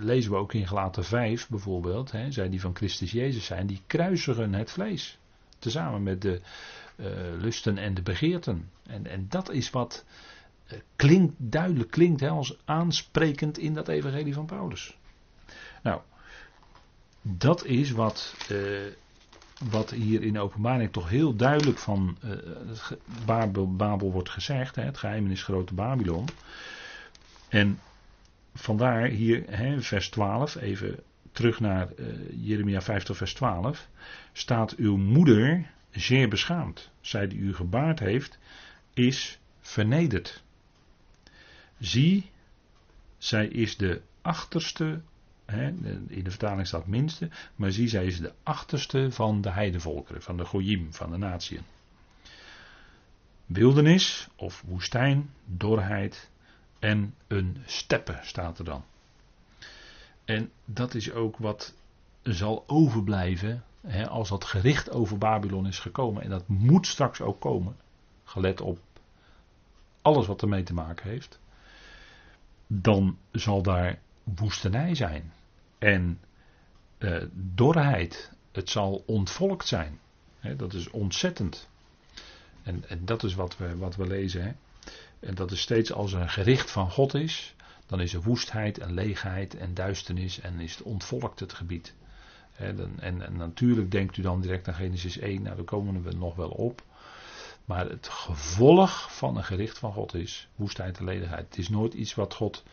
lezen we ook in Gelaten 5 bijvoorbeeld, hè, zij die van Christus Jezus zijn, die kruisigen het vlees. Tezamen met de uh, lusten en de begeerten. En, en dat is wat klinkt, duidelijk klinkt hè, als aansprekend in dat evangelie van Paulus. Nou, dat is wat, wat hier in de openbaring toch heel duidelijk van Babel, Babel, wordt gezegd. Hè, het is grote Babylon. En vandaar hier, hè, vers 12, even terug naar Jeremia 50, vers 12. Staat uw moeder zeer beschaamd. Zij die u gebaard heeft, is vernederd. Zie, zij is de achterste, hè, in de vertaling staat minste, maar zie, zij is de achterste van de heidevolkeren, van de Goyim, van de natieën. Wildernis of woestijn, dorheid, en een steppe staat er dan. En dat is ook wat zal overblijven hè, als dat gericht over Babylon is gekomen. En dat moet straks ook komen, gelet op alles wat ermee te maken heeft. Dan zal daar woestenij zijn en uh, dorheid. Het zal ontvolkt zijn. Dat is ontzettend. En, en, dat is wat we, wat we lezen. Hè. En dat is steeds als er een gericht van God is, dan is er woestheid en leegheid en duisternis en is het ontvolkt het gebied. En, en, en, natuurlijk denkt u dan direct aan Genesis 1, nou daar komen we nog wel op. Maar het gevolg van een gericht van God is woestheid en ledigheid. Het is nooit iets wat God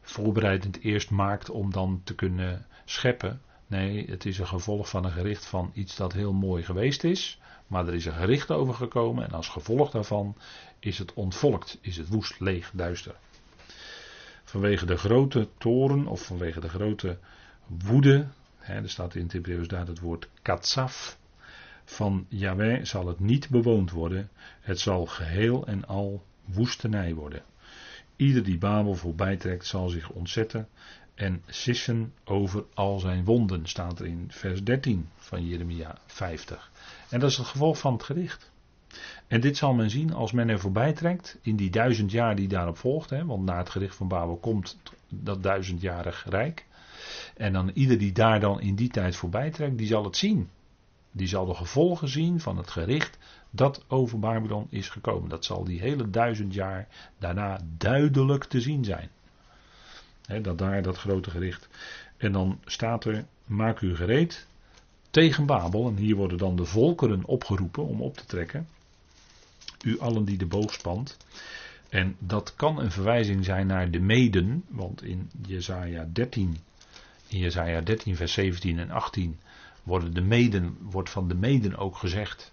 voorbereidend eerst maakt om dan te kunnen scheppen. Nee, het is een gevolg van een gericht van iets dat heel mooi geweest is. Maar er is een gericht over gekomen en als gevolg daarvan is het ontvolkt, is het woest, leeg, duister. Vanwege de grote toren of vanwege de grote woede, hè, er staat in het Hebreeuws daar het woord katsaf, van Yahweh zal het niet bewoond worden, het zal geheel en al woestenij worden. Ieder die Babel voorbij trekt zal zich ontzetten en sissen over al zijn wonden, staat er in vers 13 van Jeremia 50. En dat is het gevolg van het gericht. En dit zal men zien als men er voorbij trekt in die duizend jaar die daarop volgt. Hè, want na het gericht van Babel komt dat duizendjarig rijk. En dan ieder die daar dan in die tijd voorbij trekt, die zal het zien. Die zal de gevolgen zien van het gericht dat over Babylon is gekomen. Dat zal die hele duizend jaar daarna duidelijk te zien zijn. dat daar dat grote gericht. En dan staat er, maak u gereed tegen Babel. En hier worden dan de volkeren opgeroepen om op te trekken. U allen die de boog spant. En dat kan een verwijzing zijn naar de meden. Want in Jezaja 13, in Jezaja 13 vers 17 en 18 worden de meden, wordt van de meden ook gezegd.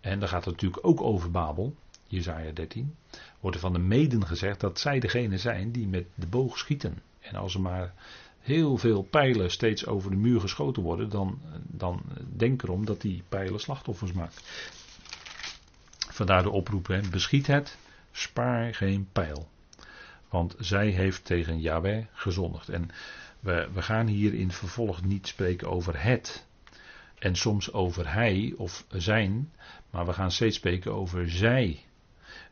En daar gaat het natuurlijk ook over Babel. Jezaja 13. Wordt er van de meden gezegd dat zij degene zijn die met de boog schieten. En als er maar heel veel pijlen steeds over de muur geschoten worden, dan, dan denk erom dat die pijlen slachtoffers maken. Vandaar de oproep, hè, beschiet het, spaar geen pijl. Want zij heeft tegen Yahweh gezondigd. En we, we gaan hier in vervolg niet spreken over het. En soms over hij of zijn. Maar we gaan steeds spreken over zij.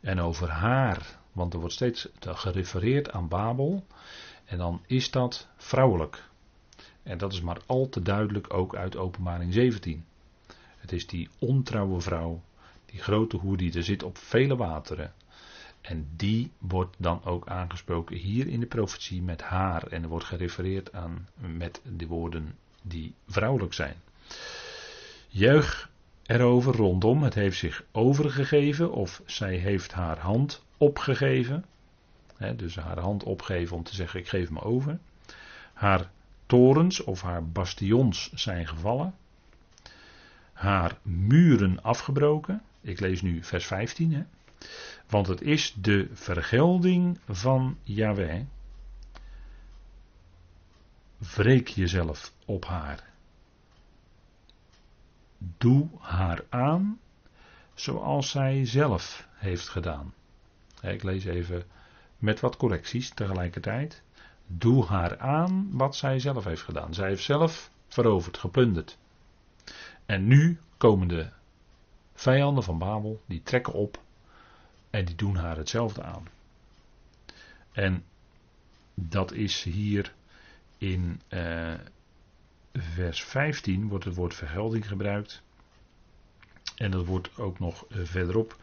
En over haar. Want er wordt steeds gerefereerd aan Babel. En dan is dat vrouwelijk. En dat is maar al te duidelijk ook uit Openbaring 17. Het is die ontrouwe vrouw, die grote hoer die er zit op vele wateren. En die wordt dan ook aangesproken hier in de profetie met haar. En er wordt gerefereerd aan met de woorden die vrouwelijk zijn. Juich erover rondom, het heeft zich overgegeven of zij heeft haar hand opgegeven dus haar hand opgeven om te zeggen ik geef me over. Haar torens of haar bastions zijn gevallen. Haar muren afgebroken. Ik lees nu vers 15. Want het is de vergelding van Yahweh. Wreek jezelf op haar. Doe haar aan zoals zij zelf heeft gedaan. Ik lees even met wat correcties tegelijkertijd. Doe haar aan wat zij zelf heeft gedaan. Zij heeft zelf veroverd, geplunderd. En nu komen de vijanden van Babel, die trekken op en die doen haar hetzelfde aan. En dat is hier in eh, vers 15 wordt het woord vergelding gebruikt. En dat wordt ook nog eh, verderop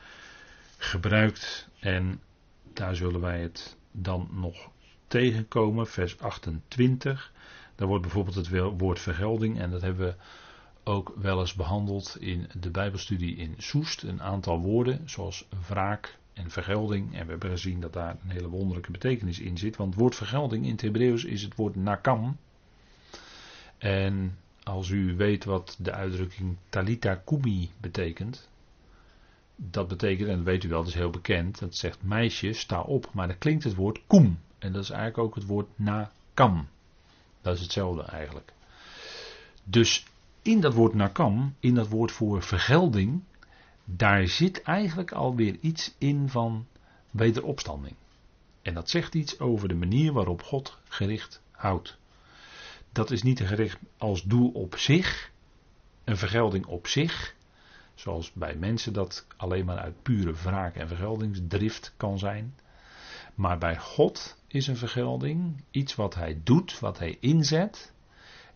gebruikt. En daar zullen wij het dan nog tegenkomen, vers 28. Daar wordt bijvoorbeeld het woord vergelding, en dat hebben we ook wel eens behandeld in de Bijbelstudie in Soest. Een aantal woorden, zoals wraak en vergelding. En we hebben gezien dat daar een hele wonderlijke betekenis in zit. Want het woord vergelding in het Hebreeuws is het woord nakam. En als u weet wat de uitdrukking talita kumi betekent, dat betekent, en dat weet u wel, dat is heel bekend, dat zegt meisje, sta op. Maar dan klinkt het woord koem. En dat is eigenlijk ook het woord nakam. Dat is hetzelfde eigenlijk. Dus in dat woord nakam, in dat woord voor vergelding, daar zit eigenlijk alweer iets in van wederopstanding. En dat zegt iets over de manier waarop God gericht houdt. Dat is niet gericht als doel op zich, een vergelding op zich, Zoals bij mensen dat alleen maar uit pure wraak en vergeldingsdrift kan zijn. Maar bij God is een vergelding iets wat hij doet, wat hij inzet.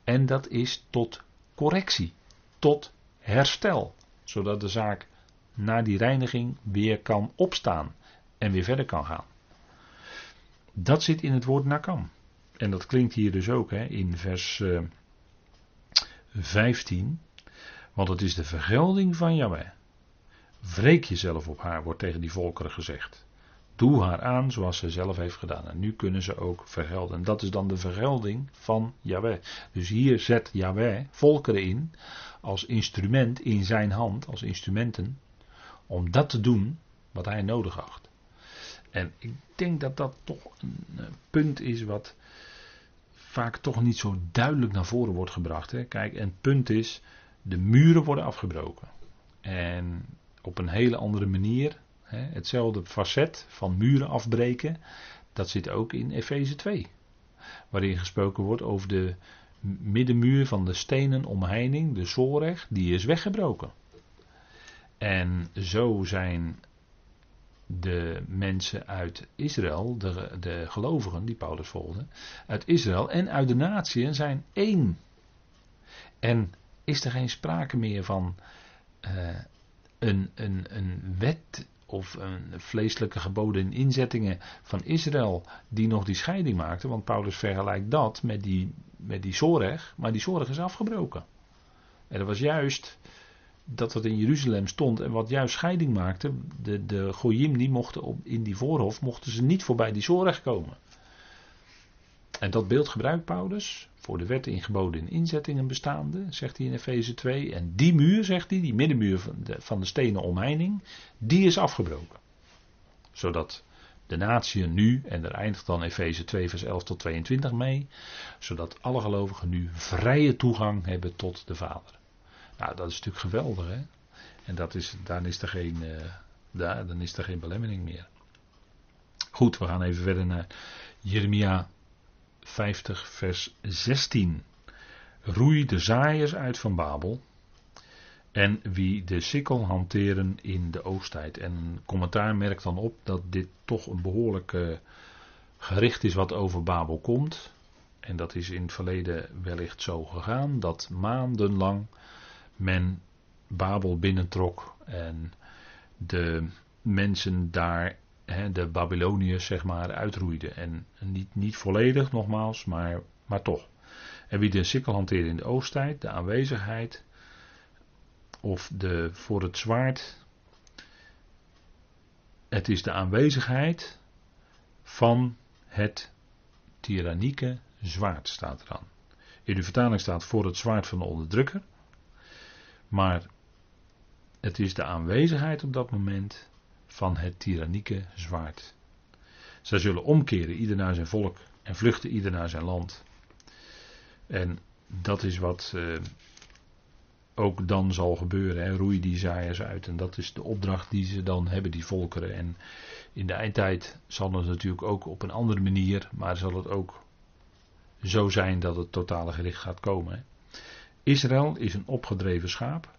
En dat is tot correctie, tot herstel. Zodat de zaak na die reiniging weer kan opstaan en weer verder kan gaan. Dat zit in het woord nakam. En dat klinkt hier dus ook hè, in vers uh, eh, 15. Want het is de vergelding van Yahweh. Wreek jezelf op haar, wordt tegen die volkeren gezegd. Doe haar aan zoals ze zelf heeft gedaan. En nu kunnen ze ook vergelden. En dat is dan de vergelding van Yahweh. Dus hier zet Yahweh volkeren in als instrument in zijn hand, als instrumenten, om dat te doen wat hij nodig acht. En ik denk dat dat toch een eh, punt is wat vaak toch niet zo duidelijk naar voren wordt gebracht. Hè. Kijk, en het punt is, de muren worden afgebroken. En op een hele andere manier, hè, hetzelfde facet van muren afbreken, dat zit ook in Efeze 2. Waarin gesproken wordt over de middenmuur van de stenen omheining, de Zoreg, die is weggebroken. En zo zijn de mensen uit Israël, de, de gelovigen die Paulus volgde, uit Israël en uit de natie zijn één. En is er geen sprake meer van uh, een, een, een wet of een vleeselijke geboden en inzettingen van Israël die nog die scheiding maakten, want Paulus vergelijkt dat met die, met die zorg, maar die zorg is afgebroken. En dat was juist dat wat in Jeruzalem stond en wat juist scheiding maakte. De, de Goyim die mochten op, in die voorhof mochten ze niet voorbij die zorg komen. En dat beeld gebruikt Paulus voor de wet in geboden en inzettingen bestaande, zegt hij in Efeze 2. En die muur, zegt hij, die middenmuur van de, van de stenen omheining, die is afgebroken. Zodat de natie nu, en daar eindigt dan Efeze 2 vers 11 tot 22 mee, zodat alle gelovigen nu vrije toegang hebben tot de Vader. Nou, dat is natuurlijk geweldig, hè? En dat is, dan, is er geen, uh, daar, dan is er geen belemmering meer. Goed, we gaan even verder naar Jeremia 50, vers 16. Roei de zaaiers uit van Babel. En wie de sikkel hanteren in de oosttijd. En een commentaar merkt dan op dat dit toch een behoorlijk gericht is wat over Babel komt. En dat is in het verleden wellicht zo gegaan. Dat maandenlang men Babel binnentrok en de mensen daar, de Babyloniërs zeg maar, uitroeide. En niet, niet volledig nogmaals, maar, maar toch. En wie de sikkel hanteerde in de oosttijd, de aanwezigheid, of de, voor het zwaard, het is de aanwezigheid van het tyrannieke zwaard, staat er aan. In de vertaling staat voor het zwaard van de onderdrukker. Maar het is de aanwezigheid op dat moment van het tyrannieke zwaard. Zij zullen omkeren, ieder naar zijn volk, en vluchten ieder naar zijn land. En dat is wat uh, ook dan zal gebeuren. Hè. Roei die zaaiers uit. En dat is de opdracht die ze dan hebben, die volkeren. En in de eindtijd zal het natuurlijk ook op een andere manier, maar zal het ook zo zijn dat het totale gericht gaat komen. Israël is een opgedreven schaap.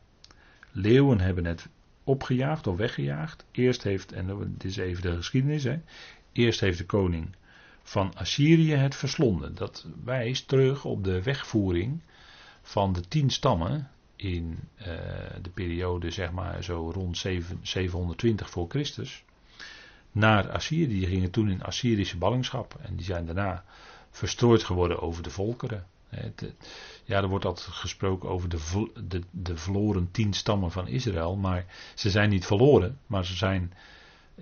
Leeuwen hebben het opgejaagd of weggejaagd. Eerst heeft, en dit is even de geschiedenis, hè, eerst heeft de koning van Assyrië het verslonden. Dat wijst terug op de wegvoering van de tien stammen in uh, de periode, zeg maar, zo rond 7, 720 voor Christus. Naar Assyrië. Die gingen toen in Assyrische ballingschap. En die zijn daarna verstrooid geworden over de volkeren. Ja, er wordt altijd gesproken over de, de, de verloren tien stammen van Israël. Maar ze zijn niet verloren, maar ze zijn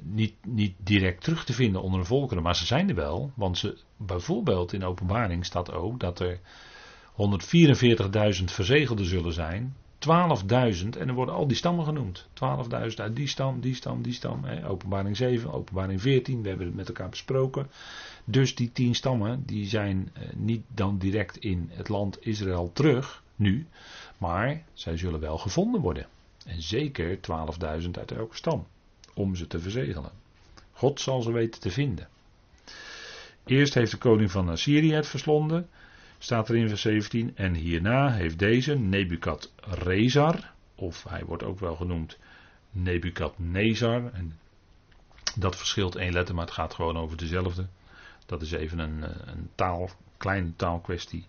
niet, niet direct terug te vinden onder de volkeren. Maar ze zijn er wel, want ze, bijvoorbeeld in openbaring staat ook dat er 144.000 verzegelden zullen zijn. 12.000 en er worden al die stammen genoemd. 12.000 uit die stam, die stam, die stam. Hè. Openbaring 7, openbaring 14, we hebben het met elkaar besproken. Dus die tien stammen die zijn eh, niet dan direct in het land Israël terug nu, maar zij zullen wel gevonden worden. En zeker 12.000 uit elke stam, om ze te verzegelen. God zal ze weten te vinden. Eerst heeft de koning van Assyrië het verslonden, staat er in vers 17. En hierna heeft deze Nebukadrezar, of hij wordt ook wel genoemd Nebukadnezar. En dat verschilt één letter, maar het gaat gewoon over dezelfde. Dat is even een, eh, een kleine taalkwestie.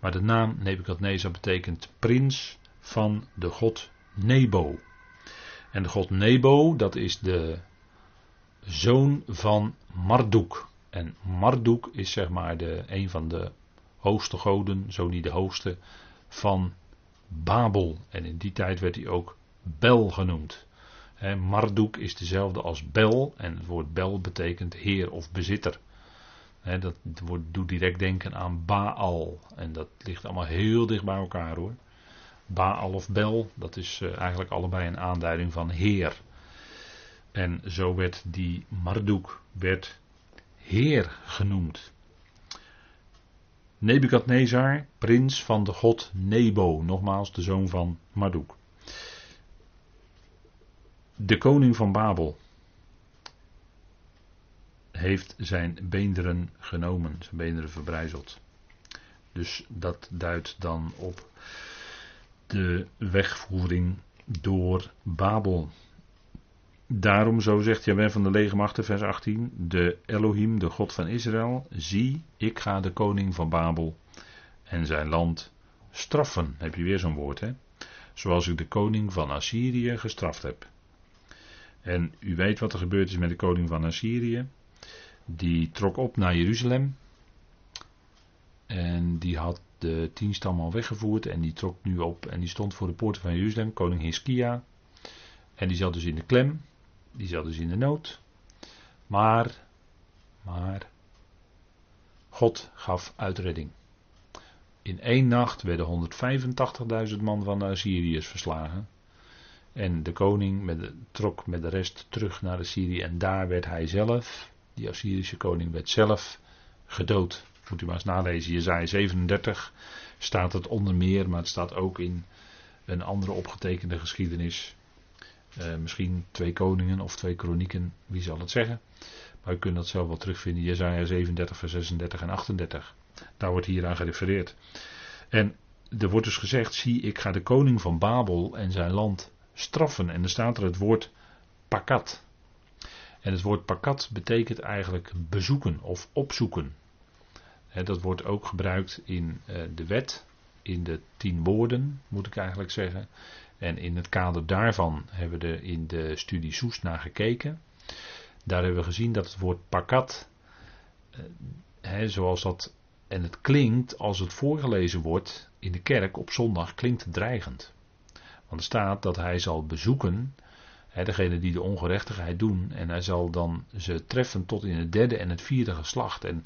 Maar de naam Nebukadnezar betekent prins van de god Nebo. En de god Nebo, dat is de zoon van Marduk. En Marduk is zeg maar de, een van de hoogste goden, zo niet de hoogste, van Babel. En in die tijd werd hij ook Bel genoemd. Marduk is dezelfde als Bel. En het woord Bel betekent heer of bezitter. Dat woord doet direct denken aan Baal. En dat ligt allemaal heel dicht bij elkaar hoor. Baal of Bel, dat is eh, eigenlijk allebei een aanduiding van heer. En zo werd die Marduk werd heer genoemd. Nebukadnezar, prins van de god Nebo, nogmaals de zoon van Marduk. De koning van Babel heeft zijn beenderen genomen, zijn beenderen verbrijzeld. Dus dat duidt dan op de wegvoering door Babel. Daarom, zo zegt Jawel van de legermachten, vers 18, de Elohim, de God van Israël, zie, ik ga de koning van Babel en zijn land straffen. Heb je weer zo'n woord, hè? Zoals ik de koning van Assyrië gestraft heb. En u weet wat er gebeurd is met de koning van Assyrië. Die trok op naar Jeruzalem. En die had de tien stammen al weggevoerd. En die trok nu op en die stond voor de poorten van Jeruzalem, koning Hiskia. En die zat dus in de klem. Die zat dus in de nood. Maar, maar, God gaf uitredding. In één nacht werden 185.000 man van de Assyriërs verslagen. En de koning met trok met de rest terug naar Assyrië. En daar werd hij zelf, die Assyrische koning, werd zelf gedood. Moet u maar eens nalezen. Jezaja 37 staat het onder meer, maar het staat ook in een andere opgetekende geschiedenis. Uh, misschien twee koningen of twee kronieken, wie zal het zeggen. Maar u kunt dat zelf wel terugvinden. Jezaja 37, vers 36 en 38. Daar wordt hier aan gerefereerd. En er wordt dus gezegd, zie ik ga de koning van Babel en zijn land straffen. En er staat er het woord pakat. En het woord pakat betekent eigenlijk bezoeken of opzoeken. dat wordt ook gebruikt in eh, de wet, in de tien woorden, moet ik eigenlijk zeggen. En in het kader daarvan hebben we er in de studie Soest naar gekeken. Daar hebben we gezien dat het woord pakat, eh, zoals dat, en het klinkt als het voorgelezen wordt in de kerk op zondag, klinkt dreigend. Want er staat dat hij zal bezoeken, hè, degene die de ongerechtigheid doen, en hij zal dan ze treffen tot in het derde en het vierde geslacht. En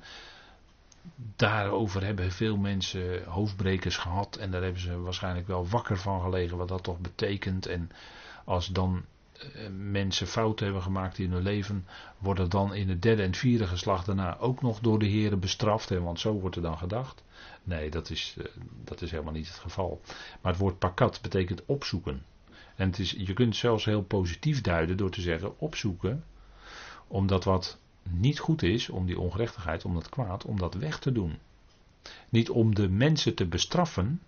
daarover hebben veel mensen hoofdbrekers gehad en daar hebben ze waarschijnlijk wel wakker van gelegen wat dat toch betekent. En als dan eh, mensen fouten hebben gemaakt in hun leven, worden dan in het derde en vierde geslacht daarna ook nog door de heren bestraft. Hè, want zo wordt er dan gedacht. Nee, dat is, eh, dat is helemaal niet het geval. Maar het woord pakat betekent opzoeken. En het is, je kunt zelfs heel positief duiden door te zeggen opzoeken, omdat wat niet goed is, om die ongerechtigheid, om dat kwaad, om dat weg te doen. Niet om de mensen te bestraffen,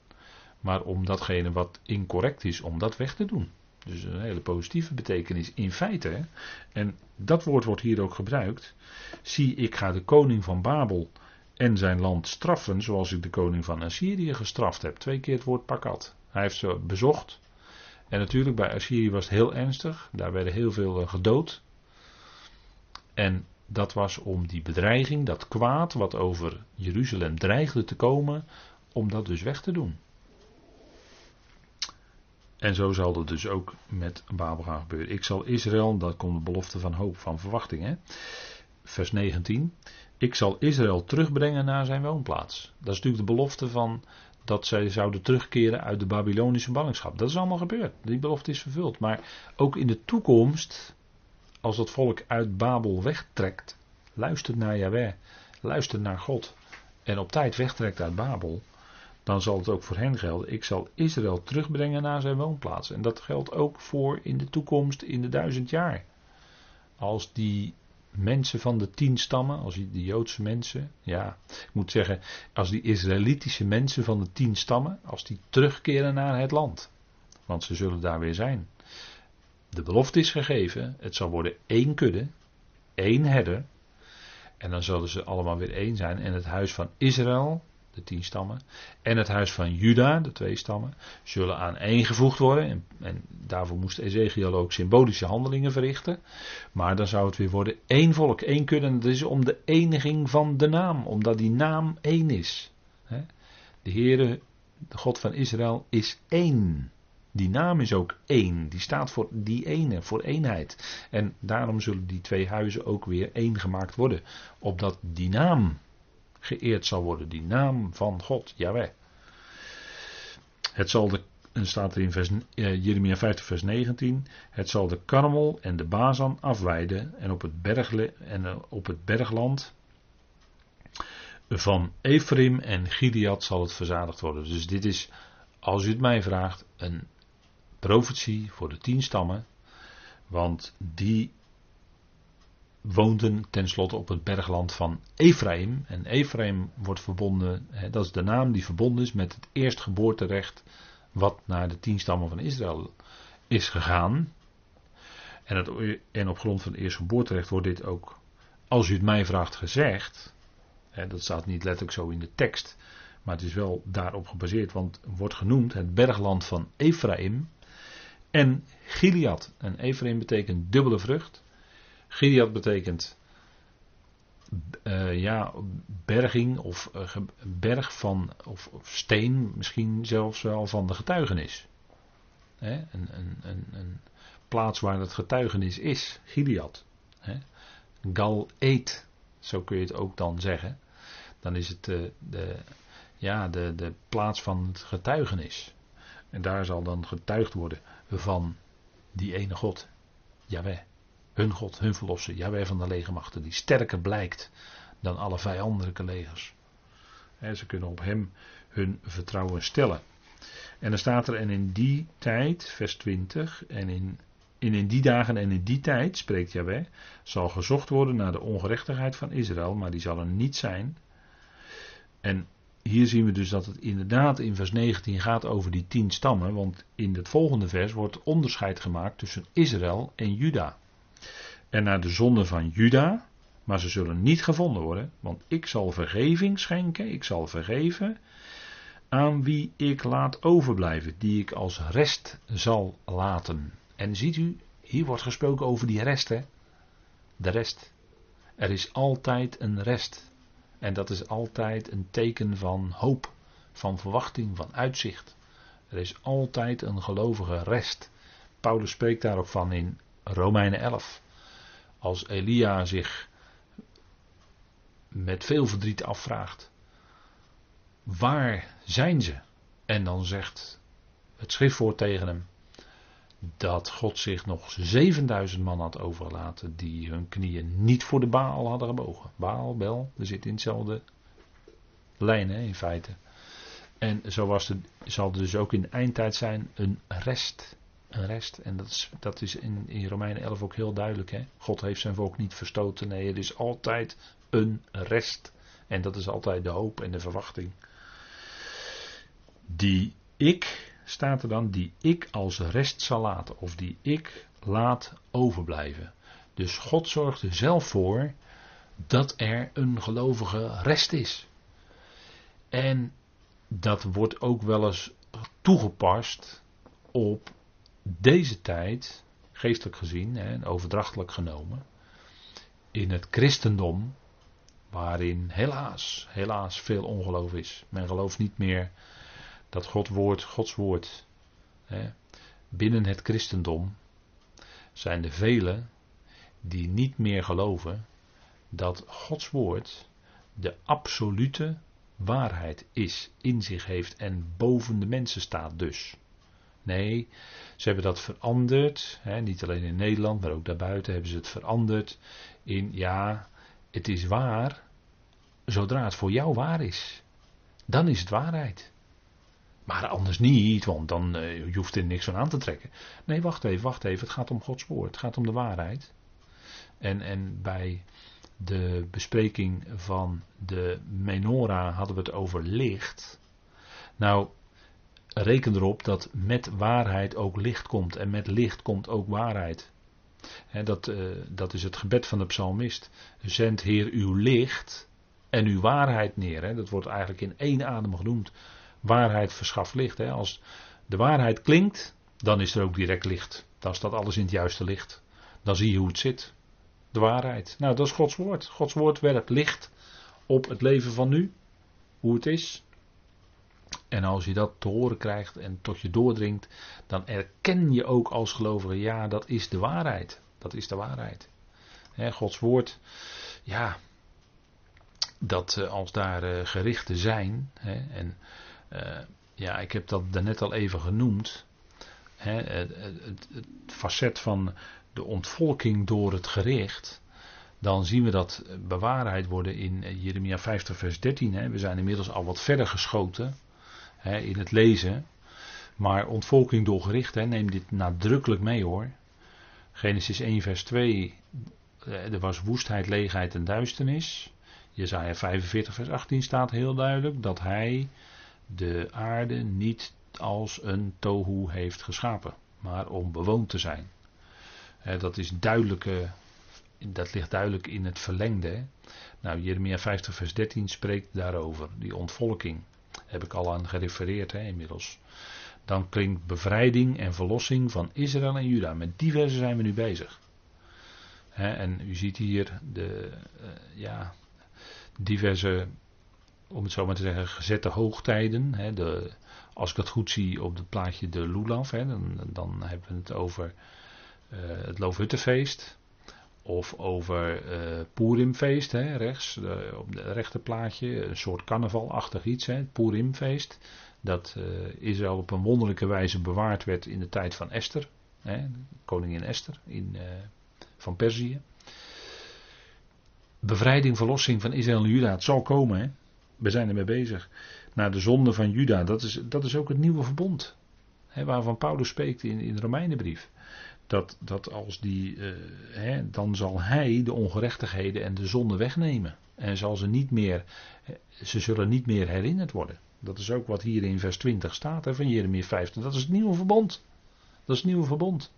maar om datgene wat incorrect is, om dat weg te doen. Dus een hele positieve betekenis in feite. En dat woord wordt hier ook gebruikt. Zie, ik ga de koning van Babel en zijn land straffen zoals ik de koning van Assyrië gestraft heb. Twee keer het woord pakat. Hij heeft ze bezocht. En natuurlijk bij Assyrië was het heel ernstig. Daar werden heel veel eh, gedood. En dat was om die bedreiging, dat kwaad wat over Jeruzalem dreigde te komen, om dat dus weg te doen. En zo zal het dus ook met Babel gaan gebeuren. Ik zal Israël, dat komt de belofte van hoop, van verwachting. Hè? Vers 19. Ik zal Israël terugbrengen naar zijn woonplaats. Dat is natuurlijk de belofte van dat zij zouden terugkeren uit de Babylonische ballingschap. Dat is allemaal gebeurd. Die belofte is vervuld. Maar ook in de toekomst, als het volk uit Babel wegtrekt, luistert naar Yahweh, luistert naar God en op tijd wegtrekt uit Babel, dan zal het ook voor hen gelden. Ik zal Israël terugbrengen naar zijn woonplaats. En dat geldt ook voor in de toekomst, in de duizend jaar. Als die mensen van de tien stammen, als die, Joodse mensen, ja, ik moet zeggen, als die Israëlitische mensen van de tien stammen, als die terugkeren naar het land. Want ze zullen daar weer zijn. De belofte is gegeven, het zal worden één kudde, één herder. En dan zullen ze allemaal weer één zijn. En het huis van Israël, de tien stammen, en het huis van Juda, de twee stammen, zullen aaneengevoegd worden. En, en, daarvoor moest Ezekiel ook symbolische handelingen verrichten. Maar dan zou het weer worden één volk, één kudde. Dat is om de eniging van de naam, omdat die naam één is. De Heere, de God van Israël, is één. Die naam is ook één. Die staat voor die ene, voor eenheid. En daarom zullen die twee huizen ook weer één gemaakt worden. Opdat die naam geëerd zal worden. Die naam van God, Jaweh. Het zal de, staat er in vers, eh, Jeremia 50 vers 19. Het zal de Karmel en de Bazan afweiden. En op het, bergle, en eh, op het bergland van Ephraim en Gilead zal het verzadigd worden. Dus dit is, als u het mij vraagt, een profetie voor de tien stammen. Want die woonden tenslotte op het bergland van Ephraim. En Ephraim wordt verbonden, dat is de naam die verbonden is met het eerstgeboorterecht wat naar de tien stammen van Israël is gegaan. En, en op grond van het eerstgeboorterecht wordt dit ook, als u het mij vraagt, gezegd. Dat staat niet letterlijk zo in de tekst, maar het is wel daarop gebaseerd, want wordt genoemd het bergland van Ephraim en Gilead. En Ephraim betekent dubbele vrucht. Gilead betekent uh, ja, berging of uh, berg van, of, steen, misschien zelfs wel van de getuigenis. Hè? Een, een, een, een, plaats waar het getuigenis is, Gilead. Hè? Gal eet, zo kun je het ook dan zeggen. Dan is het de, de, ja, de, de plaats van het getuigenis. En daar zal dan getuigd worden van die ene God, Jaweh. Hun God, hun verlosser, Jaweh van de legermachten, die sterker blijkt dan alle vijandelijke legers. ze kunnen op hem hun vertrouwen stellen. En dan staat er, en in die tijd, vers 20, en in, in, in die dagen en in die tijd, spreekt Jaweh, zal gezocht worden naar de ongerechtigheid van Israël, maar die zal er niet zijn. En hier zien we dus dat het inderdaad in vers 19 gaat over die tien stammen, want in het volgende vers wordt onderscheid gemaakt tussen Israël en Juda. En naar de zonde van Juda, maar ze zullen niet gevonden worden, want ik zal vergeving schenken, ik zal vergeven aan wie ik laat overblijven, die ik als rest zal laten. En ziet u, hier wordt gesproken over die rest, hè? De rest. Er is altijd een rest. En dat is altijd een teken van hoop, van verwachting, van uitzicht. Er is altijd een gelovige rest. Paulus spreekt daar ook van in Romeinen 11. Als Elia zich met veel verdriet afvraagt: waar zijn ze? En dan zegt het schriftwoord tegen hem: dat God zich nog 7000 man had overgelaten die hun knieën niet voor de Baal hadden gebogen. Baal, Bel, er zit in hetzelfde lijn in feite. En zo was het, zal er dus ook in de eindtijd zijn een rest. Een rest. En dat is, dat is in, in Romeinen 11 ook heel duidelijk. Hè? God heeft zijn volk niet verstoten. Nee, er is altijd een rest. En dat is altijd de hoop en de verwachting. Die ik staat er dan, die ik als rest zal laten, of die ik laat overblijven. Dus God zorgt er zelf voor dat er een gelovige rest is. En dat wordt ook wel eens toegepast op deze tijd, geestelijk gezien en overdrachtelijk genomen, in het christendom, waarin helaas, helaas veel ongeloof is. Men gelooft niet meer dat God woord, Gods woord, hè, binnen het christendom zijn er velen die niet meer geloven dat Gods woord de absolute waarheid is, in zich heeft en boven de mensen staat dus. Nee, ze hebben dat veranderd, hè, niet alleen in Nederland, maar ook daarbuiten hebben ze het veranderd in ja, het is waar zodra het voor jou waar is. Dan is het waarheid. Maar anders niet, want dan uh, je hoeft er niks van aan te trekken. Nee, wacht even, wacht even. Het gaat om Gods woord. Het gaat om de waarheid. En, en bij de bespreking van de menorah hadden we het over licht. Nou, reken erop dat met waarheid ook licht komt. En met licht komt ook waarheid. dat, uh, dat is het gebed van de psalmist. Zend Heer uw licht en uw waarheid neer. Dat wordt eigenlijk in één adem genoemd waarheid verschaft licht. Als de waarheid klinkt, dan is er ook direct licht. Dan staat alles in het juiste licht. Dan zie je hoe het zit. De waarheid. Nou, dat is Gods woord. Gods woord werpt licht op het leven van nu. Hoe het is. En als je dat te horen krijgt en tot je doordringt, dan erken je ook als gelovige, ja, dat is de waarheid. Dat is de waarheid. Gods woord, ja, dat eh, als daar uh, gerichten zijn, en uh, ja, ik heb dat daarnet al even genoemd, het, het, het, facet van de ontvolking door het gericht, dan zien we dat bewaarheid worden in Jeremia 50 vers 13. We zijn inmiddels al wat verder geschoten in het lezen. Maar ontvolking door gericht, neem dit nadrukkelijk mee hoor. Genesis 1 vers 2, er was woestheid, leegheid en duisternis. Jezaja 45 vers 18 staat heel duidelijk dat hij de aarde niet als een tohu heeft geschapen, maar om bewoond te zijn. Dat is duidelijke, dat ligt duidelijk in het verlengde. Nou, Jeremia 50 vers 13 spreekt daarover, die ontvolking. Heb ik al aan gerefereerd hè, inmiddels. Dan klinkt bevrijding en verlossing van Israël en Juda. Met diverse zijn we nu bezig. en u ziet hier de uh, ja, diverse, om het zo maar te zeggen, gezette hoogtijden. de, als ik het goed zie op het plaatje de Lulav, dan, dan hebben we het over uh, het Loofhuttenfeest. Of over uh, Purimfeest, hè, rechts, uh, op het rechterplaatje, een soort carnavalachtig iets, hè, het Purimfeest. Dat uh, Israël op een wonderlijke wijze bewaard werd in de tijd van Esther, hè, koningin Esther in, van Perzië. Bevrijding, verlossing van Israël en Juda, het zal komen. Hè. We zijn ermee bezig. Naar de zonde van Juda, dat is, dat is ook het nieuwe verbond. Hè, waarvan Paulus spreekt in, in de Romeinenbrief dat, dat als die, uh, hè, dan zal hij de ongerechtigheden en de zonde wegnemen. En zal ze niet meer, eh, ze zullen niet meer herinnerd worden. Dat is ook wat hier in vers 20 staat hè, van Jeremia 15. Dat is het nieuwe verbond. Dat is het nieuwe verbond.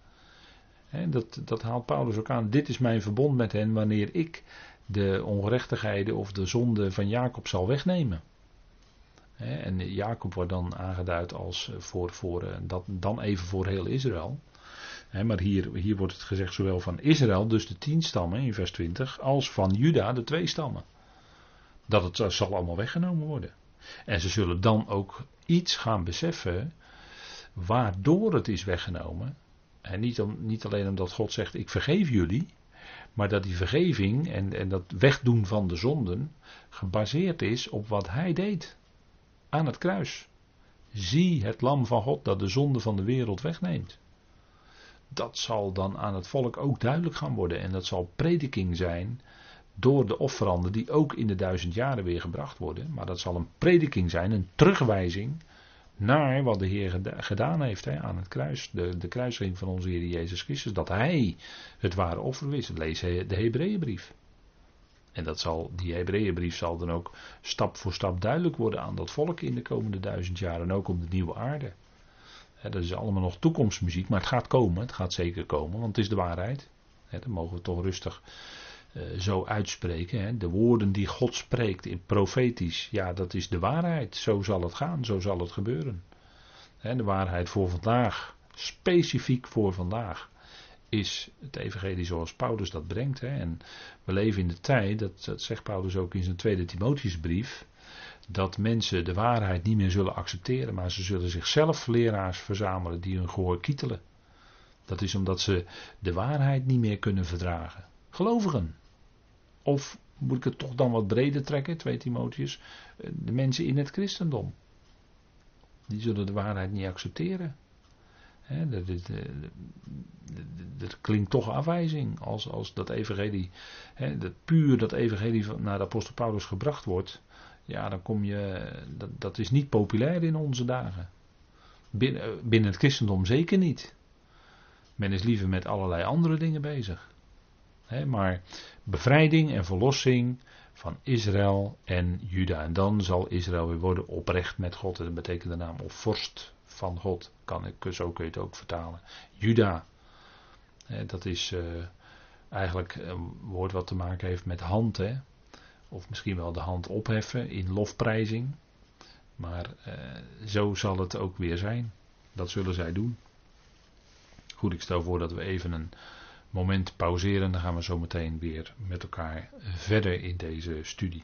Hè, dat, dat haalt Paulus ook aan. Dit is mijn verbond met hen wanneer ik de ongerechtigheden of de zonde van Jacob zal wegnemen. En Jacob wordt dan aangeduid als voor, voor, dat, dan even voor heel Israël maar hier, hier wordt het gezegd zowel van Israël, dus de tien stammen in vers 20, als van Juda, de twee stammen. Dat het zal allemaal weggenomen worden. En ze zullen dan ook iets gaan beseffen waardoor het is weggenomen. En niet, om, niet alleen omdat God zegt: Ik vergeef jullie. Maar dat die vergeving en, en dat wegdoen van de zonden gebaseerd is op wat hij deed aan het kruis. Zie het lam van God dat de zonde van de wereld wegneemt dat zal dan aan het volk ook duidelijk gaan worden. En dat zal prediking zijn door de offeranden die ook in de duizend jaren weer gebracht worden. Maar dat zal een prediking zijn, een terugwijzing naar wat de Heer gedaan heeft hè, aan het kruis. De, de kruising van onze Heer Jezus Christus. Dat Hij het ware offer is. Lees de Hebreeënbrief. En dat zal, die Hebreeënbrief zal dan ook stap voor stap duidelijk worden aan dat volk in de komende duizend jaren. En ook op de nieuwe aarde dat is allemaal nog toekomstmuziek, maar het gaat komen. Het gaat zeker komen, want het is de waarheid. He, dat mogen we toch rustig uh, zo uitspreken. De woorden die God spreekt in profetisch, ja, dat is de waarheid. Zo zal het gaan, zo zal het gebeuren. de waarheid voor vandaag, specifiek voor vandaag, is het evangelie zoals Paulus dat brengt. En we leven in de tijd, dat, dat zegt Paulus ook in zijn tweede Timotheusbrief dat mensen de waarheid niet meer zullen accepteren, maar ze zullen zichzelf leraars verzamelen die hun gehoor kietelen. Dat is omdat ze de waarheid niet meer kunnen verdragen. Gelovigen. Of moet ik het toch dan wat breder trekken, 2 Timotheus, de mensen in het christendom. Die zullen de waarheid niet accepteren. dat, dat, dat, klinkt toch afwijzing als, als dat evangelie, dat puur dat evangelie naar de apostel Paulus gebracht wordt. Ja, dan kom je. Dat, dat is niet populair in onze dagen. Binnen, eh, binnen het christendom zeker niet. Men is liever met allerlei andere dingen bezig. maar bevrijding en verlossing van Israël en Juda. En dan zal Israël weer worden oprecht met God. Dat betekent de naam of vorst van God. Kan ik, zo kun je het ook vertalen. Juda. dat is uh, eigenlijk een woord wat te maken heeft met hand. Of misschien wel de hand opheffen in lofprijzing. Maar eh, zo zal het ook weer zijn. Dat zullen zij doen. Goed, ik stel voor dat we even een moment pauzeren. Dan gaan we zo meteen weer met elkaar verder in deze studie.